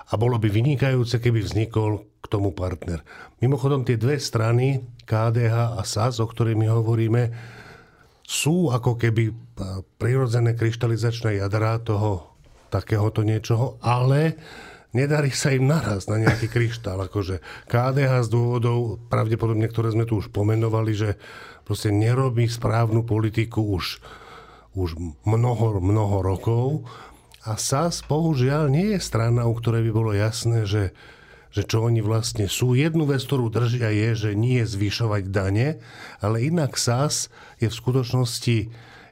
a bolo by vynikajúce, keby vznikol k tomu partner. Mimochodom, tie dve strany, KDH a SAS, o ktorých my hovoríme, sú ako keby prirodzené kryštalizačné jadrá toho takéhoto niečoho, ale nedarí sa im naraz na nejaký kryštál. Akože KDH z dôvodov, pravdepodobne, ktoré sme tu už pomenovali, že proste nerobí správnu politiku už, už mnoho, mnoho rokov. A SAS, bohužiaľ, nie je strana, u ktorej by bolo jasné, že, že čo oni vlastne sú. Jednu vec, ktorú držia, je, že nie zvyšovať dane, ale inak SAS je v skutočnosti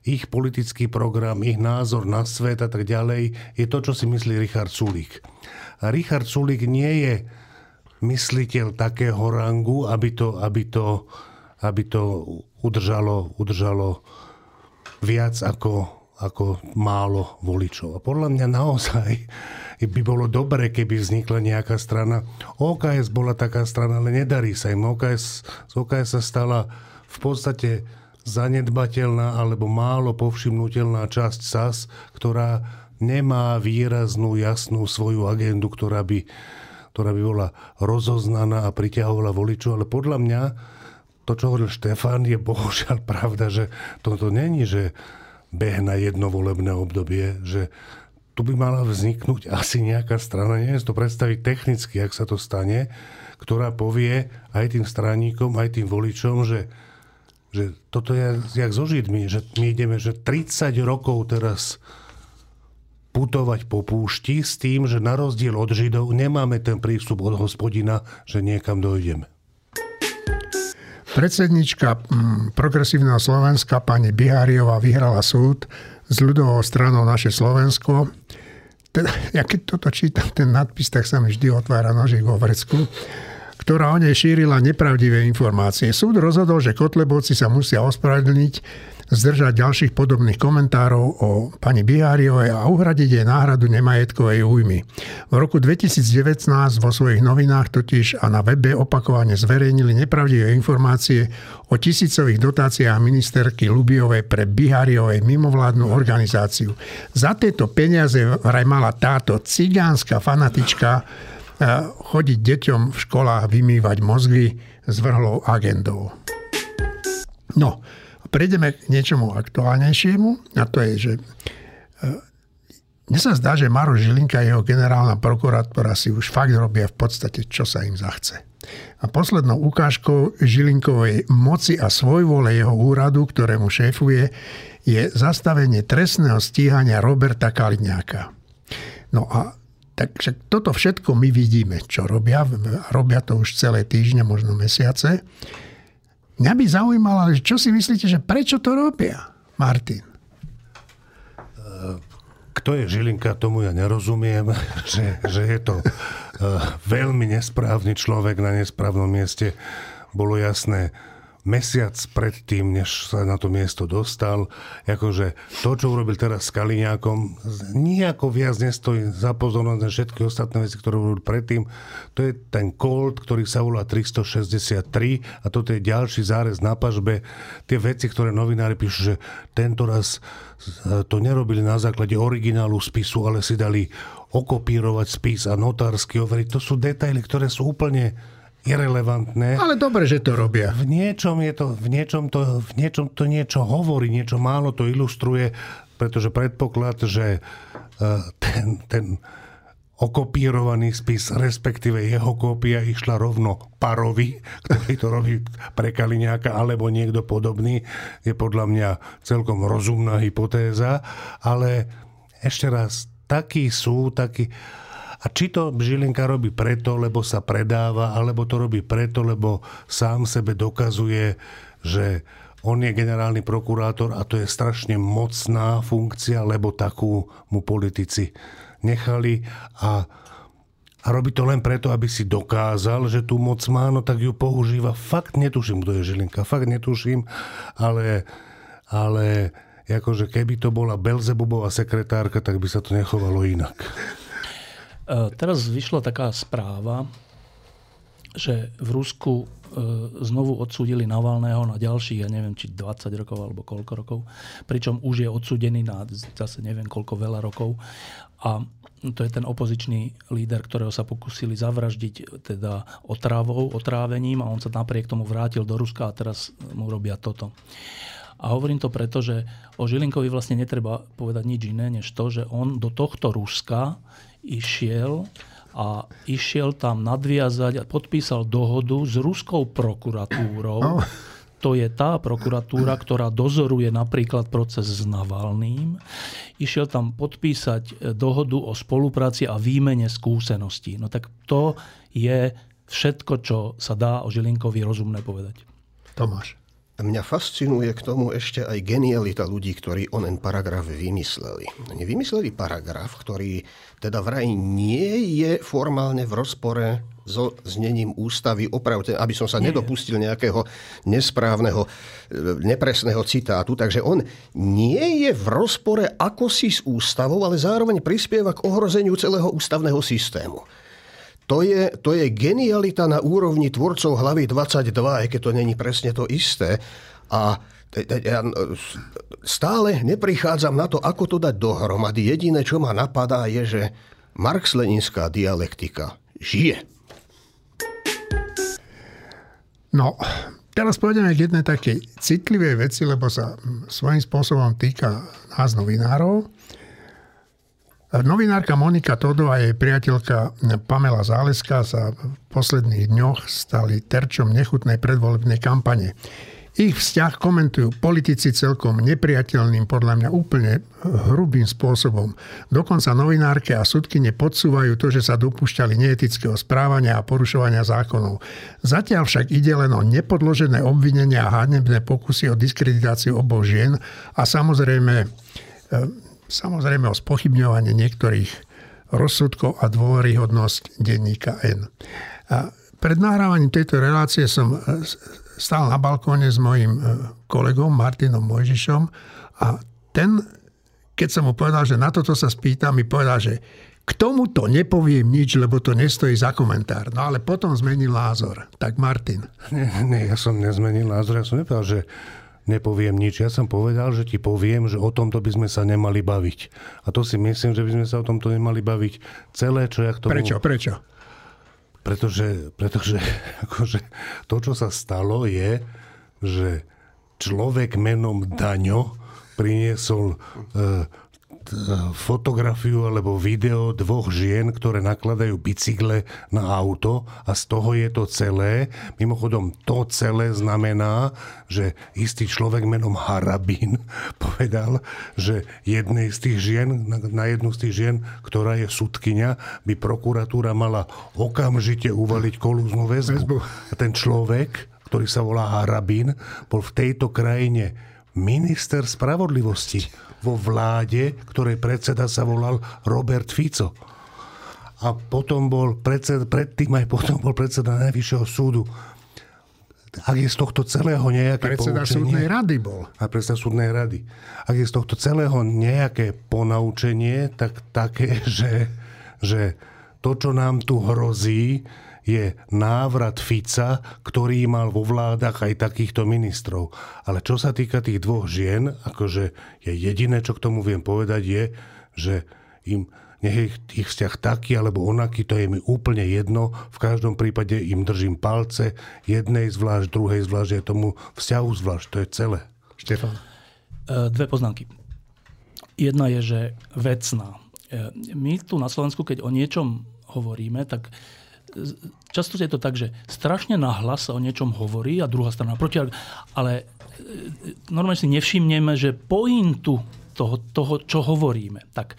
ich politický program, ich názor na svet a tak ďalej, je to, čo si myslí Richard Sulík. A Richard Sulik nie je mysliteľ takého rangu, aby to, aby to, aby to udržalo, udržalo viac ako, ako málo voličov. A podľa mňa naozaj by bolo dobré, keby vznikla nejaká strana. OKS bola taká strana, ale nedarí sa im. OKS, z OKS sa stala v podstate zanedbateľná alebo málo povšimnutelná časť SAS, ktorá nemá výraznú, jasnú svoju agendu, ktorá by, ktorá by bola rozoznaná a priťahovala voličov. Ale podľa mňa to, čo hovoril Štefán, je bohužiaľ (laughs) pravda, že toto není, že beh na jedno volebné obdobie, že tu by mala vzniknúť asi nejaká strana, neviem si to predstaviť technicky, ak sa to stane, ktorá povie aj tým straníkom, aj tým voličom, že, že toto je jak so Židmi, že my ideme že 30 rokov teraz putovať po púšti s tým, že na rozdiel od Židov nemáme ten prístup od hospodina, že niekam dojdeme. Predsednička mm, progresívneho Slovenska pani Biháriová vyhrala súd s ľudovou stranou naše Slovensko. Ten, (laughs) ja keď toto čítam, ten nadpis, tak sa mi vždy otvára nožík vo vrecku ktorá o nej šírila nepravdivé informácie. Súd rozhodol, že Kotlebovci sa musia ospravedlniť zdržať ďalších podobných komentárov o pani Biháriovej a uhradiť jej náhradu nemajetkovej újmy. V roku 2019 vo svojich novinách totiž a na webe opakovane zverejnili nepravdivé informácie o tisícových dotáciách ministerky Lubiovej pre Biháriovej mimovládnu organizáciu. Za tieto peniaze vraj mala táto cigánska fanatička eh, chodiť deťom v školách vymývať mozgy s vrhlou agendou. No, prejdeme k niečomu aktuálnejšiemu a to je, že e, mne sa zdá, že Maro Žilinka a jeho generálna prokurátora si už fakt robia v podstate, čo sa im zachce. A poslednou ukážkou Žilinkovej moci a svojvole jeho úradu, ktorému šéfuje, je zastavenie trestného stíhania Roberta Kaliňáka. No a takže toto všetko my vidíme, čo robia. Robia to už celé týždne, možno mesiace. Mňa by zaujímalo, čo si myslíte, že prečo to robia, Martin? Kto je Žilinka, tomu ja nerozumiem, (laughs) že, že je to uh, veľmi nesprávny človek na nesprávnom mieste. Bolo jasné, mesiac predtým, než sa na to miesto dostal. Akože to, čo urobil teraz s Kaliňákom, nejako viac nestojí za pozornosť na všetky ostatné veci, ktoré urobil predtým. To je ten Colt, ktorý sa volá 363 a toto je ďalší zárez na pažbe. Tie veci, ktoré novinári píšu, že tento raz e, to nerobili na základe originálu spisu, ale si dali okopírovať spis a notársky overiť. To sú detaily, ktoré sú úplne irrelevantné. Ale dobre, že to robia. V niečom, je to, v niečom, to, v niečom to niečo hovorí, niečo málo to ilustruje, pretože predpoklad, že e, ten, ten okopírovaný spis, respektíve jeho kópia išla rovno Parovi, ktorý to robí pre Kaliňáka alebo niekto podobný, je podľa mňa celkom rozumná hypotéza, ale ešte raz, takí sú, takí a či to Žilinka robí preto, lebo sa predáva, alebo to robí preto, lebo sám sebe dokazuje, že on je generálny prokurátor a to je strašne mocná funkcia, lebo takú mu politici nechali a, a robí to len preto, aby si dokázal, že tú moc má, no tak ju používa. Fakt netuším, kto je Žilinka, fakt netuším, ale, ale akože keby to bola Belzebubová sekretárka, tak by sa to nechovalo inak. E, teraz vyšla taká správa, že v Rusku e, znovu odsúdili Navalného na ďalších, ja neviem, či 20 rokov alebo koľko rokov, pričom už je odsúdený na zase neviem koľko veľa rokov. A to je ten opozičný líder, ktorého sa pokúsili zavraždiť teda otravou, otrávením a on sa napriek tomu vrátil do Ruska a teraz mu robia toto. A hovorím to preto, že o Žilinkovi vlastne netreba povedať nič iné, než to, že on do tohto Ruska išiel a išiel tam nadviazať a podpísal dohodu s ruskou prokuratúrou. Oh. To je tá prokuratúra, ktorá dozoruje napríklad proces s Navalným. Išiel tam podpísať dohodu o spolupráci a výmene skúseností. No tak to je všetko, čo sa dá o Žilinkovi rozumné povedať. Tomáš. Mňa fascinuje k tomu ešte aj genialita ľudí, ktorí onen paragraf vymysleli. Oni vymysleli paragraf, ktorý teda vraj nie je formálne v rozpore so znením ústavy, opravte, aby som sa Nie. nedopustil nejakého nesprávneho, e, nepresného citátu. Takže on nie je v rozpore ako si s ústavou, ale zároveň prispieva k ohrozeniu celého ústavného systému. To je, to je genialita na úrovni tvorcov hlavy 22, aj keď to není presne to isté. A ja stále neprichádzam na to, ako to dať dohromady. Jediné, čo ma napadá, je, že Marx-Leninská dialektika žije. No, teraz pôjdeme k jednej takej citlivej veci, lebo sa svojím spôsobom týka nás novinárov. Novinárka Monika Todo a jej priateľka Pamela Záleska sa v posledných dňoch stali terčom nechutnej predvolebnej kampane. Ich vzťah komentujú politici celkom nepriateľným, podľa mňa úplne hrubým spôsobom. Dokonca novinárke a sudkyne podsúvajú to, že sa dopúšťali neetického správania a porušovania zákonov. Zatiaľ však ide len o nepodložené obvinenia a hanebné pokusy o diskreditáciu oboch žien a samozrejme, samozrejme o spochybňovanie niektorých rozsudkov a dôveryhodnosť denníka N. A pred nahrávaním tejto relácie som e, stál na balkóne s mojim e, kolegom Martinom Mojžišom a ten, keď som mu povedal, že na toto sa spýtam, mi povedal, že k tomuto nepoviem nič, lebo to nestojí za komentár. No ale potom zmenil názor. Tak Martin. Nie, nie, ja som nezmenil názor. Ja som nepovedal, že nepoviem nič. Ja som povedal, že ti poviem, že o tomto by sme sa nemali baviť. A to si myslím, že by sme sa o tomto nemali baviť celé, čo ja k tomu... Prečo, prečo? Pretože, pretože (laughs) akože, to, čo sa stalo, je, že človek menom Daňo priniesol e, fotografiu alebo video dvoch žien, ktoré nakladajú bicykle na auto a z toho je to celé. Mimochodom, to celé znamená, že istý človek menom Harabin (laughs) povedal, že jednej z tých žien, na jednu z tých žien, ktorá je sudkynia, by prokuratúra mala okamžite uvaliť kolúznu väzbu. A ten človek, ktorý sa volá Harabin, bol v tejto krajine minister spravodlivosti vo vláde, ktorej predseda sa volal Robert Fico. A potom bol predseda, predtým aj potom bol predseda Najvyššieho súdu. Ak je z tohto celého nejaké predseda poučenie... súdnej rady bol. A predseda súdnej rady. Ak je z tohto celého nejaké ponaučenie, tak také, (laughs) že, že to, čo nám tu hrozí, je návrat Fica, ktorý mal vo vládach aj takýchto ministrov. Ale čo sa týka tých dvoch žien, akože je jediné, čo k tomu viem povedať, je, že im nech je ich vzťah taký alebo onaký, to je mi úplne jedno. V každom prípade im držím palce, jednej zvlášť, druhej zvlášť, je tomu vzťahu zvlášť, to je celé. Štefan. E, dve poznámky. Jedna je, že vecná. E, my tu na Slovensku, keď o niečom hovoríme, tak často je to tak, že strašne nahlas sa o niečom hovorí a druhá strana proti, ale e, normálne si nevšimneme, že pointu toho, toho čo hovoríme. Tak,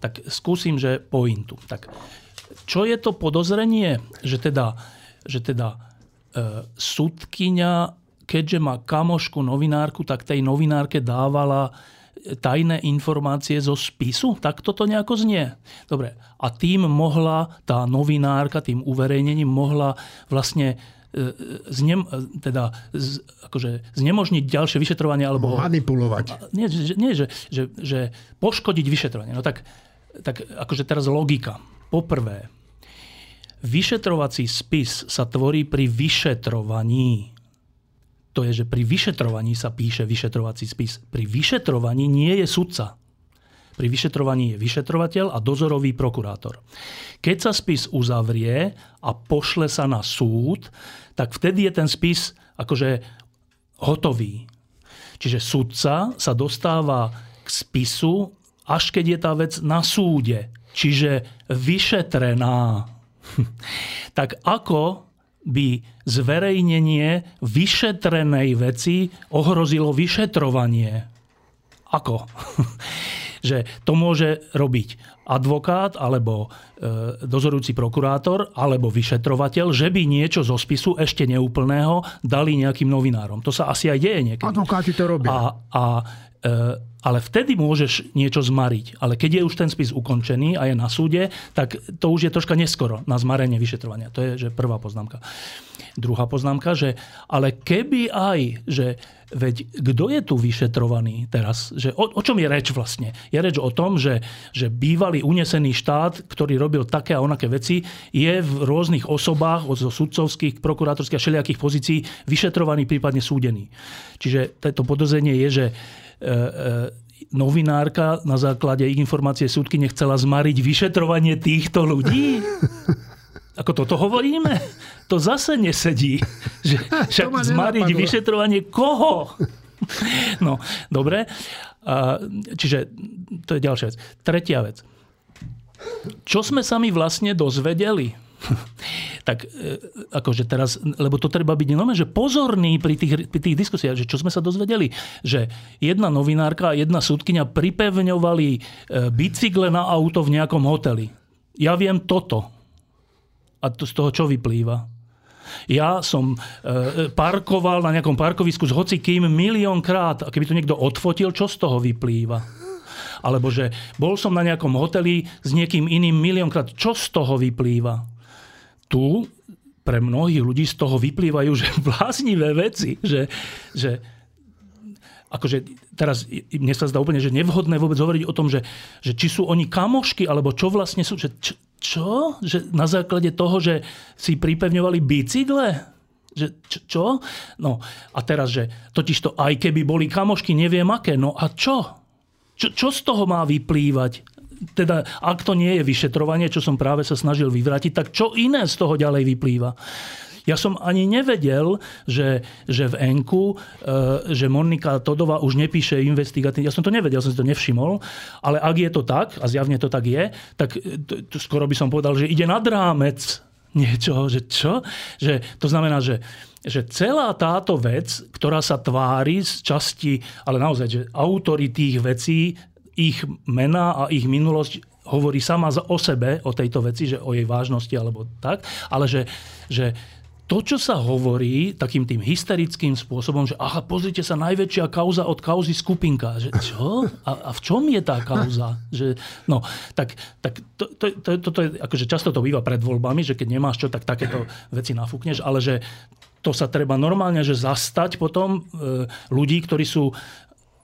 tak skúsim, že pointu. Tak, čo je to podozrenie, že teda, že teda e, sudkyňa, keďže má kamošku novinárku, tak tej novinárke dávala tajné informácie zo spisu? Tak toto nejako znie. Dobre. A tým mohla tá novinárka, tým uverejnením mohla vlastne e, znem, teda, z, akože znemožniť ďalšie vyšetrovanie alebo... Manipulovať. Nie, že, nie že, že, že poškodiť vyšetrovanie. No tak, tak akože teraz logika. Poprvé, vyšetrovací spis sa tvorí pri vyšetrovaní to je, že pri vyšetrovaní sa píše vyšetrovací spis. Pri vyšetrovaní nie je sudca. Pri vyšetrovaní je vyšetrovateľ a dozorový prokurátor. Keď sa spis uzavrie a pošle sa na súd, tak vtedy je ten spis akože hotový. Čiže sudca sa dostáva k spisu, až keď je tá vec na súde. Čiže vyšetrená. (laughs) tak ako by zverejnenie vyšetrenej veci ohrozilo vyšetrovanie. Ako? (laughs) že to môže robiť advokát alebo e, dozorujúci prokurátor alebo vyšetrovateľ, že by niečo zo spisu ešte neúplného dali nejakým novinárom. To sa asi aj deje niekedy. Advokáti to robia. A, a ale vtedy môžeš niečo zmariť. Ale keď je už ten spis ukončený a je na súde, tak to už je troška neskoro na zmarenie vyšetrovania. To je že prvá poznámka. Druhá poznámka, že ale keby aj, že veď kto je tu vyšetrovaný teraz? Že o, o čom je reč vlastne? Je reč o tom, že, že bývalý unesený štát, ktorý robil také a onaké veci, je v rôznych osobách, od sudcovských, prokurátorských a všelijakých pozícií vyšetrovaný, prípadne súdený. Čiže toto podozrenie je, že novinárka na základe informácie súdky nechcela zmariť vyšetrovanie týchto ľudí? Ako toto hovoríme? To zase nesedí. Že, však zmariť vyšetrovanie koho? No, dobre. Čiže to je ďalšia vec. Tretia vec. Čo sme sa my vlastne dozvedeli? (laughs) tak e, akože teraz, lebo to treba byť nové, že pozorný pri tých, pri tých diskusiách, že čo sme sa dozvedeli, že jedna novinárka a jedna súdkynia pripevňovali e, bicykle na auto v nejakom hoteli. Ja viem toto. A to z toho čo vyplýva? Ja som e, parkoval na nejakom parkovisku s hocikým miliónkrát a keby to niekto odfotil, čo z toho vyplýva? Alebo že bol som na nejakom hoteli s niekým iným miliónkrát, čo z toho vyplýva? Tu pre mnohých ľudí z toho vyplývajú, že (laughs) bláznivé veci, že, že akože teraz mne sa zdá úplne, že nevhodné vôbec hovoriť o tom, že, že či sú oni kamošky, alebo čo vlastne sú, že čo, čo? Že na základe toho, že si pripevňovali bicykle? Že čo, čo? No a teraz, že totiž to aj keby boli kamošky, neviem aké, no a čo? Čo, čo z toho má vyplývať? Teda ak to nie je vyšetrovanie, čo som práve sa snažil vyvrátiť, tak čo iné z toho ďalej vyplýva? Ja som ani nevedel, že, že v Enku, e, že Monika Todová už nepíše investigatívne. Ja som to nevedel, som si to nevšimol. Ale ak je to tak, a zjavne to tak je, tak to skoro by som povedal, že ide nad rámec niečoho, že čo? Že, to znamená, že, že celá táto vec, ktorá sa tvári z časti, ale naozaj, že autory tých vecí ich mená a ich minulosť hovorí sama o sebe, o tejto veci, že o jej vážnosti alebo tak, ale že, že to, čo sa hovorí takým tým hysterickým spôsobom, že aha, pozrite sa, najväčšia kauza od kauzy skupinka. Že čo? A, a v čom je tá kauza? Že, no, tak, tak to, to, to, to, to je, akože často to býva pred voľbami, že keď nemáš čo, tak takéto veci nafúkneš, ale že to sa treba normálne že zastať potom e, ľudí, ktorí sú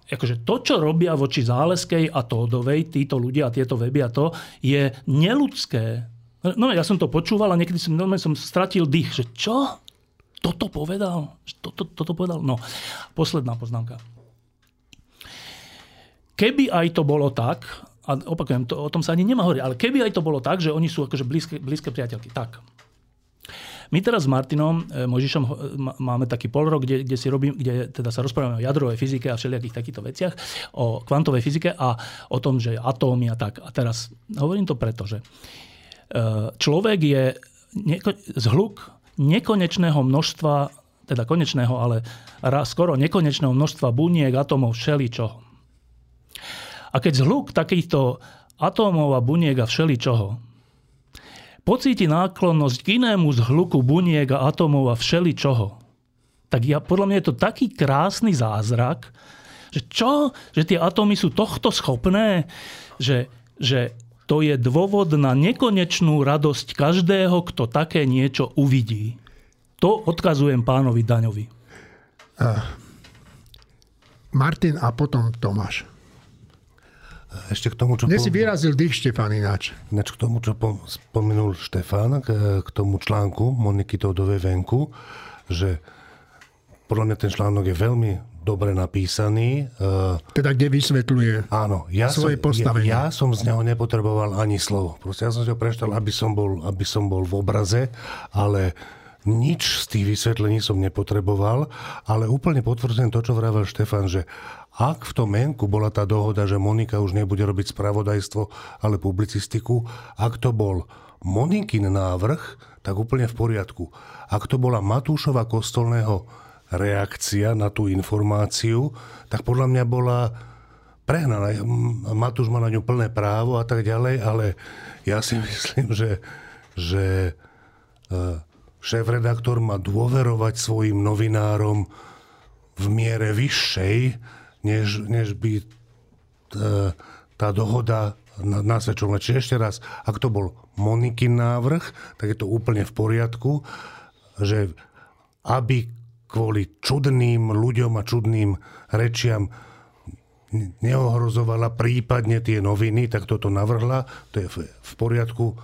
akože to, čo robia voči Záleskej a Tódovej, títo ľudia a tieto weby a to, je neludské. No ja som to počúval a niekedy som, no, som stratil dých, že čo? Toto povedal? Toto, toto povedal? No, posledná poznámka. Keby aj to bolo tak, a opakujem, to, o tom sa ani nemá hovoriť, ale keby aj to bolo tak, že oni sú akože blízke, blízke priateľky, tak my teraz s Martinom e, Možišom e, máme taký polrok, kde, kde, si robím, kde teda sa rozprávame o jadrovej fyzike a všelijakých takýchto veciach, o kvantovej fyzike a o tom, že atómy a tak. A teraz hovorím to preto, že e, človek je neko- zhluk nekonečného množstva, teda konečného, ale skoro nekonečného množstva buniek, atómov, všeličoho. A keď zhluk takýchto atómov a buniek a všeličoho pocíti náklonnosť k inému zhluku buniek a atomov a všeli. Tak ja, podľa mňa je to taký krásny zázrak, že čo? Že tie atómy sú tohto schopné? Že, že to je dôvod na nekonečnú radosť každého, kto také niečo uvidí. To odkazujem pánovi Daňovi. Uh, Martin a potom Tomáš. Ešte k tomu, čo... Dnes si vyrazil dých, Štefan, ináč. Ináč k tomu, čo spomenul Štefan, k, tomu článku Moniky Todovej venku, že podľa mňa ten článok je veľmi dobre napísaný. E, teda kde vysvetľuje áno, ja svoje som, postavenie. Ja, ja som z neho nepotreboval ani slovo. Proste ja som si ho preštal, aby som bol, aby som bol v obraze, ale nič z tých vysvetlení som nepotreboval, ale úplne potvrdzujem to, čo vravel Štefan, že ak v tom menku bola tá dohoda, že Monika už nebude robiť spravodajstvo, ale publicistiku, ak to bol Monikin návrh, tak úplne v poriadku. Ak to bola Matúšova kostolného reakcia na tú informáciu, tak podľa mňa bola prehnaná. Matúš má na ňu plné právo a tak ďalej, ale ja si (laughs) myslím, že, že e, šéf-redaktor má dôverovať svojim novinárom v miere vyššej, než, než by tá, tá dohoda nasvedčovala. Čiže ešte raz, ak to bol Monikin návrh, tak je to úplne v poriadku, že aby kvôli čudným ľuďom a čudným rečiam neohrozovala prípadne tie noviny, tak toto navrhla, to je v poriadku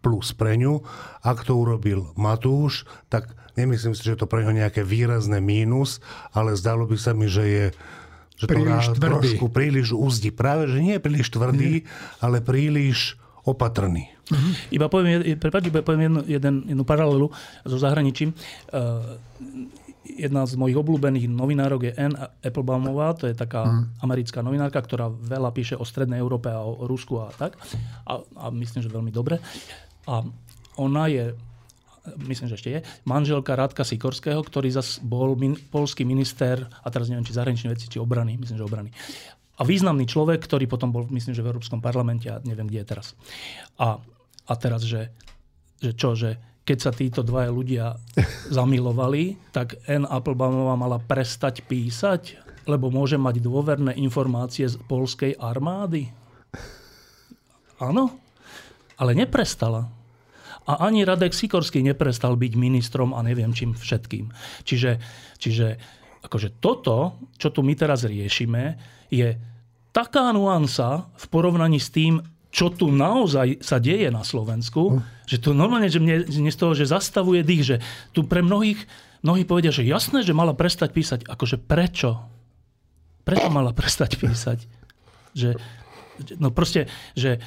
plus pre ňu. Ak to urobil Matúš, tak nemyslím si, že to pre ňo nejaké výrazné mínus, ale zdalo by sa mi, že je že príliš to tvrdý. trošku príliš úzdi. Práve, že nie je príliš tvrdý, nie. ale príliš opatrný. Uh-huh. Iba poviem, prepáč, iba poviem jednu, jeden, jednu paralelu so zahraničím. Uh, jedna z mojich obľúbených novinárok je Anne Applebaumová, to je taká uh-huh. americká novinárka, ktorá veľa píše o Strednej Európe a o Rusku a tak. A, a myslím, že veľmi dobre. A ona je myslím, že ešte je, manželka Rádka Sikorského, ktorý zas bol min, polský minister, a teraz neviem, či zahraničné veci, či obrany, myslím, že obrany. A významný človek, ktorý potom bol, myslím, že v Európskom parlamente a neviem, kde je teraz. A, a teraz, že, že čo, že keď sa títo dvaja ľudia (laughs) zamilovali, tak N. Applebaumová mala prestať písať, lebo môže mať dôverné informácie z polskej armády. Áno, ale neprestala. A ani Radek Sikorský neprestal byť ministrom a neviem čím všetkým. Čiže, čiže akože toto, čo tu my teraz riešime, je taká nuansa v porovnaní s tým, čo tu naozaj sa deje na Slovensku, hm. že to normálne, že mne, mne z toho, že zastavuje dých, že tu pre mnohých, mnohí povedia, že jasné, že mala prestať písať. Akože prečo? Prečo mala prestať písať? Že, no proste, že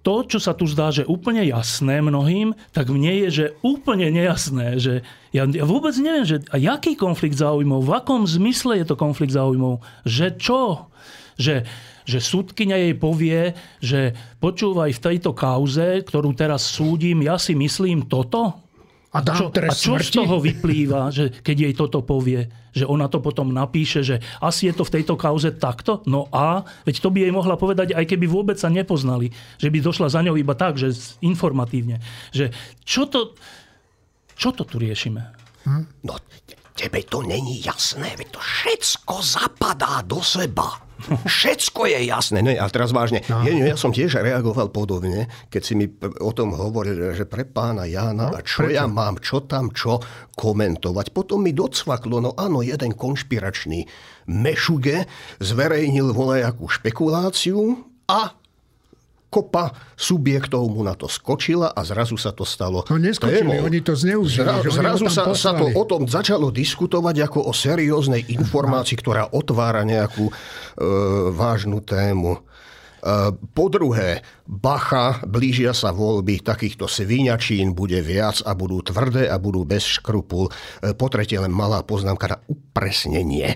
to, čo sa tu zdá, že úplne jasné mnohým, tak mne je, že úplne nejasné, že ja, ja vôbec neviem, že a jaký konflikt záujmov, v akom zmysle je to konflikt záujmov, že čo? Že, že súdkynia jej povie, že počúvaj v tejto kauze, ktorú teraz súdim, ja si myslím toto, a, a čo, a čo z toho vyplýva, že keď jej toto povie, že ona to potom napíše, že asi je to v tejto kauze takto? No a, veď to by jej mohla povedať, aj keby vôbec sa nepoznali, že by došla za ňou iba tak, že informatívne. Že čo to, čo to tu riešime? Hm? No, tebe to není jasné, veď to všetko zapadá do seba. Všetko je jasné. Ne, a teraz vážne. No. Ja, ja som tiež reagoval podobne, keď si mi o tom hovoril, že pre pána Jána, no, a čo prečo? ja mám, čo tam, čo komentovať. Potom mi docvaklo, no áno, jeden konšpiračný mešuge zverejnil volajakú špekuláciu a kopa subjektov mu na to skočila a zrazu sa to stalo No neskočili, témou. oni to zneužili. Zra, zrazu sa, sa to o tom začalo diskutovať ako o serióznej informácii, ktorá otvára nejakú e, vážnu tému. E, po druhé, bacha, blížia sa voľby, takýchto sviňačín bude viac a budú tvrdé a budú bez škrupul. E, po tretie, len malá poznámka na upresnenie.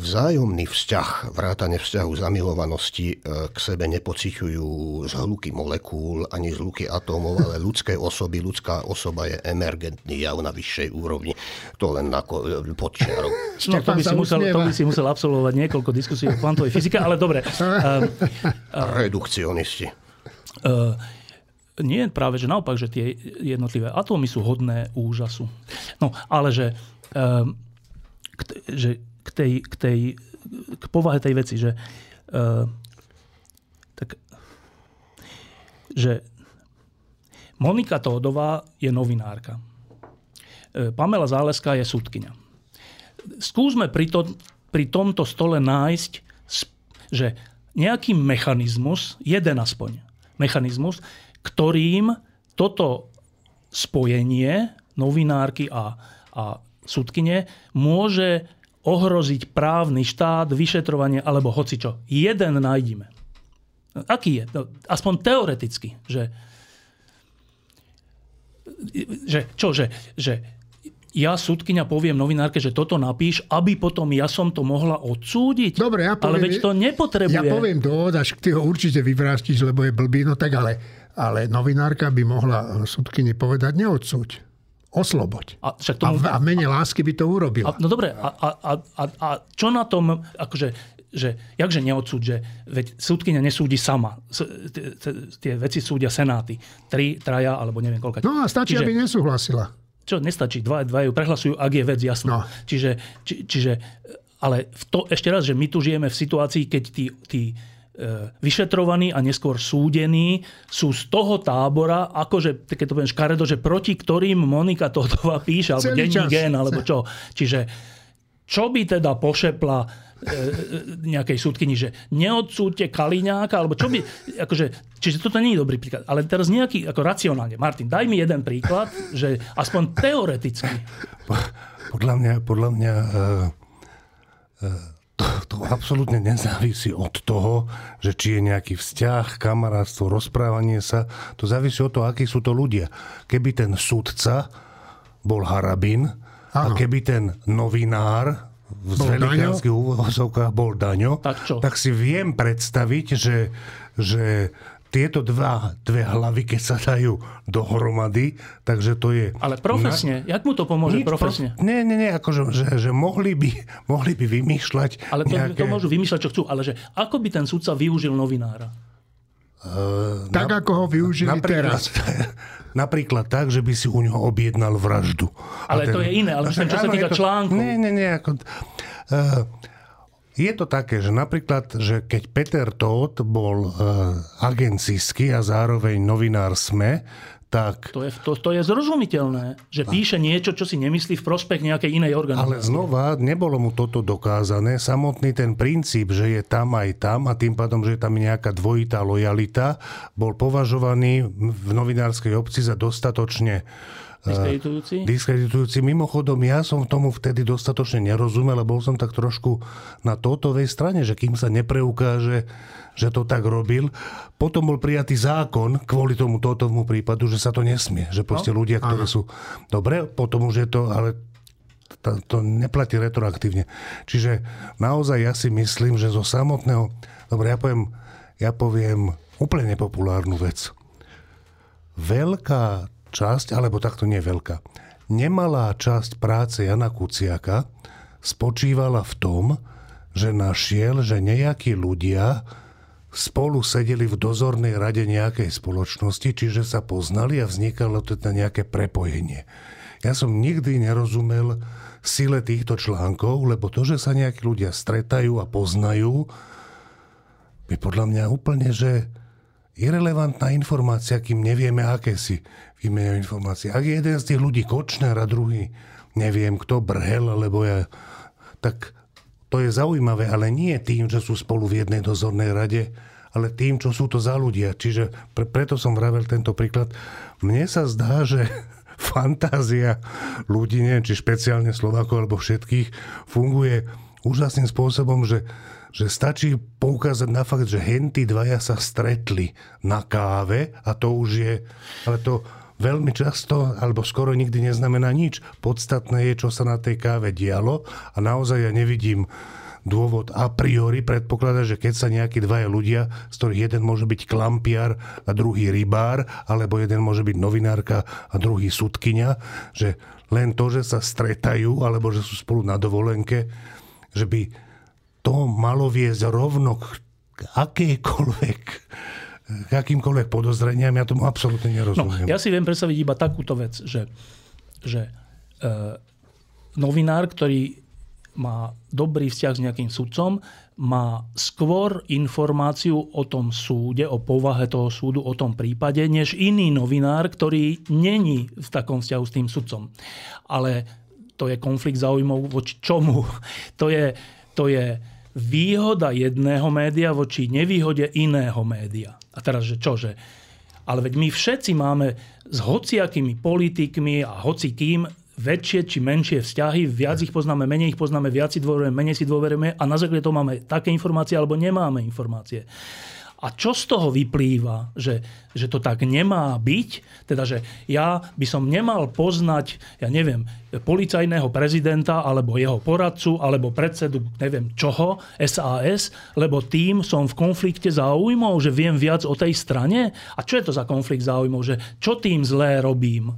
Vzájomný vzťah, vrátane vzťahu zamilovanosti e, k sebe nepociťujú z hluky molekúl ani z hluky atómov, ale ľudské osoby, ľudská osoba je emergentný jav na vyššej úrovni. To len ako e, podčiarok. No, to, by si musel, to by si musel absolvovať niekoľko diskusí o kvantovej fyzike, ale dobre. Uh, (laughs) uh, Redukcionisti. Uh, nie práve, že naopak, že tie jednotlivé atómy sú hodné úžasu. No, ale že, uh, že k tej, k tej k povahe tej veci, že, uh, tak, že Monika Tódová je novinárka. Uh, Pamela Záleská je súdkynia. Skúsme pri, to, pri tomto stole nájsť, že nejaký mechanizmus, jeden aspoň mechanizmus, ktorým toto spojenie novinárky a, a súdkyne môže ohroziť právny štát, vyšetrovanie alebo hocičo. Jeden nájdime. Aký je? No, aspoň teoreticky, že, že čo, že, že ja súdkynia poviem novinárke, že toto napíš, aby potom ja som to mohla odsúdiť. Dobre, ja poviem, ale veď to nepotrebuje. Ja poviem dôvod, až ty ho určite vyvrástiš, lebo je blbý, no tak ale, ale novinárka by mohla súdkyni povedať neodsúď osloboď. A, však tomu... a, a v mene lásky by to urobil. no dobre, a, a, a, a čo na tom, akože, že, jakže neodsúd, že veď súdkynia nesúdi sama. Tie veci súdia senáty. Tri, traja, alebo neviem koľko. No a stačí, Čiže, aby nesúhlasila. Čo, nestačí. Dva, dva ju prehlasujú, ak je vec jasná. No. Čiže, či, čiže ale v to, ešte raz, že my tu žijeme v situácii, keď tí, tí vyšetrovaní a neskôr súdení sú z toho tábora, akože, keď to poviem škaredo, že proti ktorým Monika Todová píše, alebo denní gen, alebo čo. Čiže čo by teda pošepla e, e, nejakej súdkyni, že neodsúďte Kaliňáka, alebo čo by, akože, čiže toto nie je dobrý príklad. Ale teraz nejaký, ako racionálne. Martin, daj mi jeden príklad, že aspoň teoreticky. Podľa mňa, podľa mňa e, e, to, to absolútne nezávisí od toho, že či je nejaký vzťah, kamarátstvo, rozprávanie sa. To závisí od toho, akí sú to ľudia. Keby ten sudca bol Harabin a keby ten novinár v Bol velikánskych úvozovkách bol Daňo, Tak čo? tak si viem predstaviť, že, že tieto dva, dve hlavy, keď sa dajú dohromady, takže to je... Ale profesne, jak mu to pomôže Nič, profesne? Pro... Nie, nie, nie, akože, že, že mohli, by, mohli by vymýšľať Ale to, nejaké... to môžu vymýšľať, čo chcú. Ale že ako by ten sudca využil novinára? Tak ako ho využili napríklad, teraz. (laughs) napríklad tak, že by si u neho objednal vraždu. Ale to je iné, ale myslím, čo sa týka to- článkov. Nie, nie, nie. Ako, uh, je to také, že napríklad, že keď Peter Todt bol uh, agencijský a zároveň novinár SME, tak To je, to, to je zrozumiteľné, že píše niečo, čo si nemyslí v prospech nejakej inej Ale organizácie. znova, nebolo mu toto dokázané. Samotný ten princíp, že je tam aj tam a tým pádom, že je tam nejaká dvojitá lojalita, bol považovaný v novinárskej obci za dostatočne Diskreditujúci? diskreditujúci. Mimochodom, ja som tomu vtedy dostatočne nerozumel a bol som tak trošku na totovej strane, že kým sa nepreukáže, že to tak robil. Potom bol prijatý zákon kvôli tomu totovmu prípadu, že sa to nesmie. Že proste no, ľudia, ktorí sú... Dobre, potom už je to, ale to, to neplatí retroaktívne. Čiže naozaj ja si myslím, že zo samotného... Dobre, ja poviem, ja poviem úplne nepopulárnu vec. Veľká časť, alebo takto nie veľká, nemalá časť práce Jana Kuciaka spočívala v tom, že našiel, že nejakí ľudia spolu sedeli v dozornej rade nejakej spoločnosti, čiže sa poznali a vznikalo teda nejaké prepojenie. Ja som nikdy nerozumel sile týchto článkov, lebo to, že sa nejakí ľudia stretajú a poznajú, je podľa mňa úplne, že irrelevantná informácia, kým nevieme, aké si vymeniajú informácie. Ak je jeden z tých ľudí Kočner a druhý neviem kto, Brhel, alebo ja, tak to je zaujímavé, ale nie tým, že sú spolu v jednej dozornej rade, ale tým, čo sú to za ľudia. Čiže pre, preto som vravel tento príklad. Mne sa zdá, že (laughs) fantázia ľudí, neviem, či špeciálne Slovákov alebo všetkých, funguje úžasným spôsobom, že, že stačí poukázať na fakt, že henty dvaja sa stretli na káve a to už je, ale to veľmi často, alebo skoro nikdy neznamená nič. Podstatné je, čo sa na tej káve dialo a naozaj ja nevidím dôvod a priori predpokladať, že keď sa nejakí dvaja ľudia, z ktorých jeden môže byť klampiar a druhý rybár, alebo jeden môže byť novinárka a druhý sudkynia, že len to, že sa stretajú, alebo že sú spolu na dovolenke, že by to malo viesť rovno k akejkoľvek k akýmkoľvek podozreniam, ja tomu absolútne No, nerozumiem. ja si viem predstaviť iba takúto vec, že, že e, novinár, ktorý má dobrý vzťah s nejakým sudcom, má skôr informáciu o tom súde, o povahe toho súdu, o tom prípade, než iný novinár, ktorý není v takom vzťahu s tým sudcom. Ale to je konflikt záujmov voči čomu? (laughs) To je, to je výhoda jedného média voči nevýhode iného média. A teraz, že čože? Ale veď my všetci máme s hociakými politikmi a hocikým väčšie či menšie vzťahy, viac ich poznáme, menej ich poznáme, viac si dôverujeme, menej si dôverujeme a na základe toho máme také informácie alebo nemáme informácie. A čo z toho vyplýva, že, že to tak nemá byť? Teda, že ja by som nemal poznať, ja neviem, policajného prezidenta, alebo jeho poradcu, alebo predsedu, neviem čoho, SAS, lebo tým som v konflikte záujmov, že viem viac o tej strane? A čo je to za konflikt záujmov? Že čo tým zlé robím?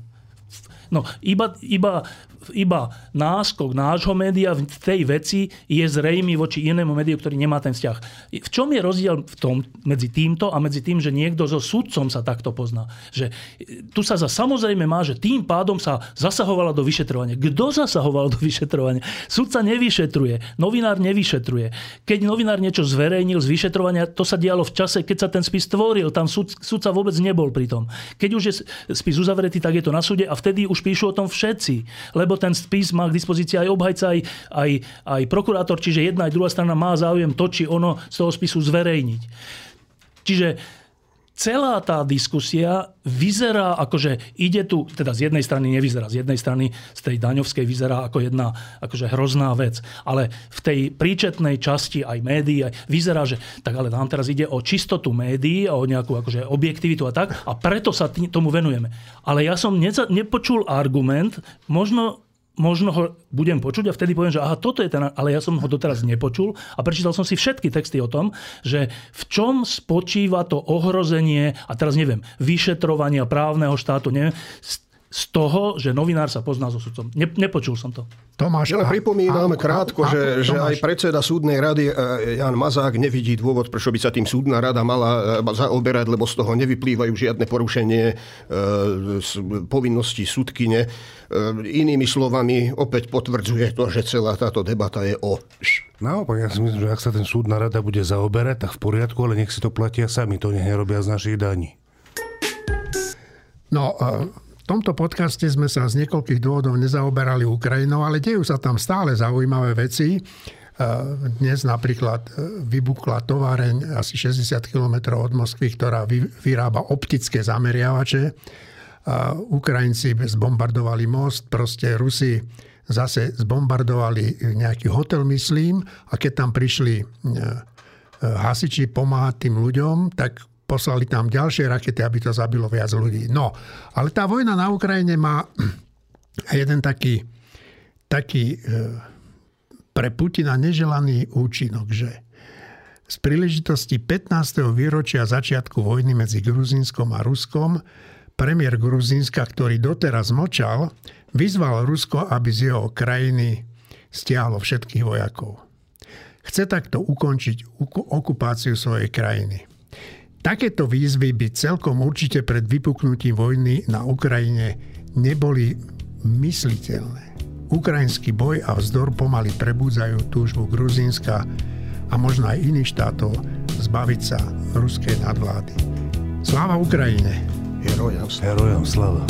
No iba, iba iba náskok nášho média v tej veci je zrejmý voči inému médiu, ktorý nemá ten vzťah. V čom je rozdiel v tom, medzi týmto a medzi tým, že niekto so sudcom sa takto pozná? Že e, tu sa za samozrejme má, že tým pádom sa zasahovalo do vyšetrovania. Kto zasahoval do vyšetrovania? Sudca nevyšetruje, novinár nevyšetruje. Keď novinár niečo zverejnil z vyšetrovania, to sa dialo v čase, keď sa ten spis tvoril. Tam sud, sudca vôbec nebol pri tom. Keď už je spis uzavretý, tak je to na súde a vtedy už píšu o tom všetci. Lebo lebo ten spis má k dispozícii aj obhajca, aj, aj, aj prokurátor, čiže jedna aj druhá strana má záujem to, či ono z toho spisu zverejniť. Čiže celá tá diskusia vyzerá ako, že ide tu, teda z jednej strany nevyzerá, z jednej strany z tej daňovskej vyzerá ako jedna akože hrozná vec, ale v tej príčetnej časti aj médií aj vyzerá, že tak ale nám teraz ide o čistotu médií o nejakú akože objektivitu a tak a preto sa tomu venujeme. Ale ja som nepočul argument, možno možno ho budem počuť a vtedy poviem, že aha, toto je ten, ale ja som ho doteraz nepočul a prečítal som si všetky texty o tom, že v čom spočíva to ohrozenie, a teraz neviem, vyšetrovania právneho štátu, neviem, z toho, že novinár sa pozná so sudcom. Ne, nepočul som to. Tomáš, ja len pripomínam a, krátko, a, a, že, že aj predseda súdnej rady e, Jan Mazák nevidí dôvod, prečo by sa tým súdna rada mala e, zaoberať, lebo z toho nevyplývajú žiadne porušenie e, povinností súdkyne. Inými slovami, opäť potvrdzuje to, že celá táto debata je o... Naopak, ja si myslím, že ak sa ten súdna rada bude zaoberať, tak v poriadku, ale nech si to platia sami, to nech nerobia z našich daní. No, v tomto podcaste sme sa z niekoľkých dôvodov nezaoberali Ukrajinou, ale dejú sa tam stále zaujímavé veci. E, dnes napríklad e, vybuchla továreň asi 60 km od Moskvy, ktorá vyrába optické zameriavače. Ukrajinci zbombardovali most, proste Rusi zase zbombardovali nejaký hotel, myslím, a keď tam prišli e, hasiči pomáhať tým ľuďom, tak poslali tam ďalšie rakety, aby to zabilo viac ľudí. No, ale tá vojna na Ukrajine má (clears throat) jeden taký, taký e, pre Putina neželaný účinok, že z príležitosti 15. výročia začiatku vojny medzi Gruzínskom a Ruskom premiér Gruzínska, ktorý doteraz mlčal, vyzval Rusko, aby z jeho krajiny stiahlo všetkých vojakov. Chce takto ukončiť okupáciu svojej krajiny. Takéto výzvy by celkom určite pred vypuknutím vojny na Ukrajine neboli mysliteľné. Ukrajinský boj a vzdor pomaly prebúdzajú túžbu Gruzínska a možno aj iných štátov zbaviť sa ruskej nadvlády. Sláva Ukrajine! Herojom, herojom slava!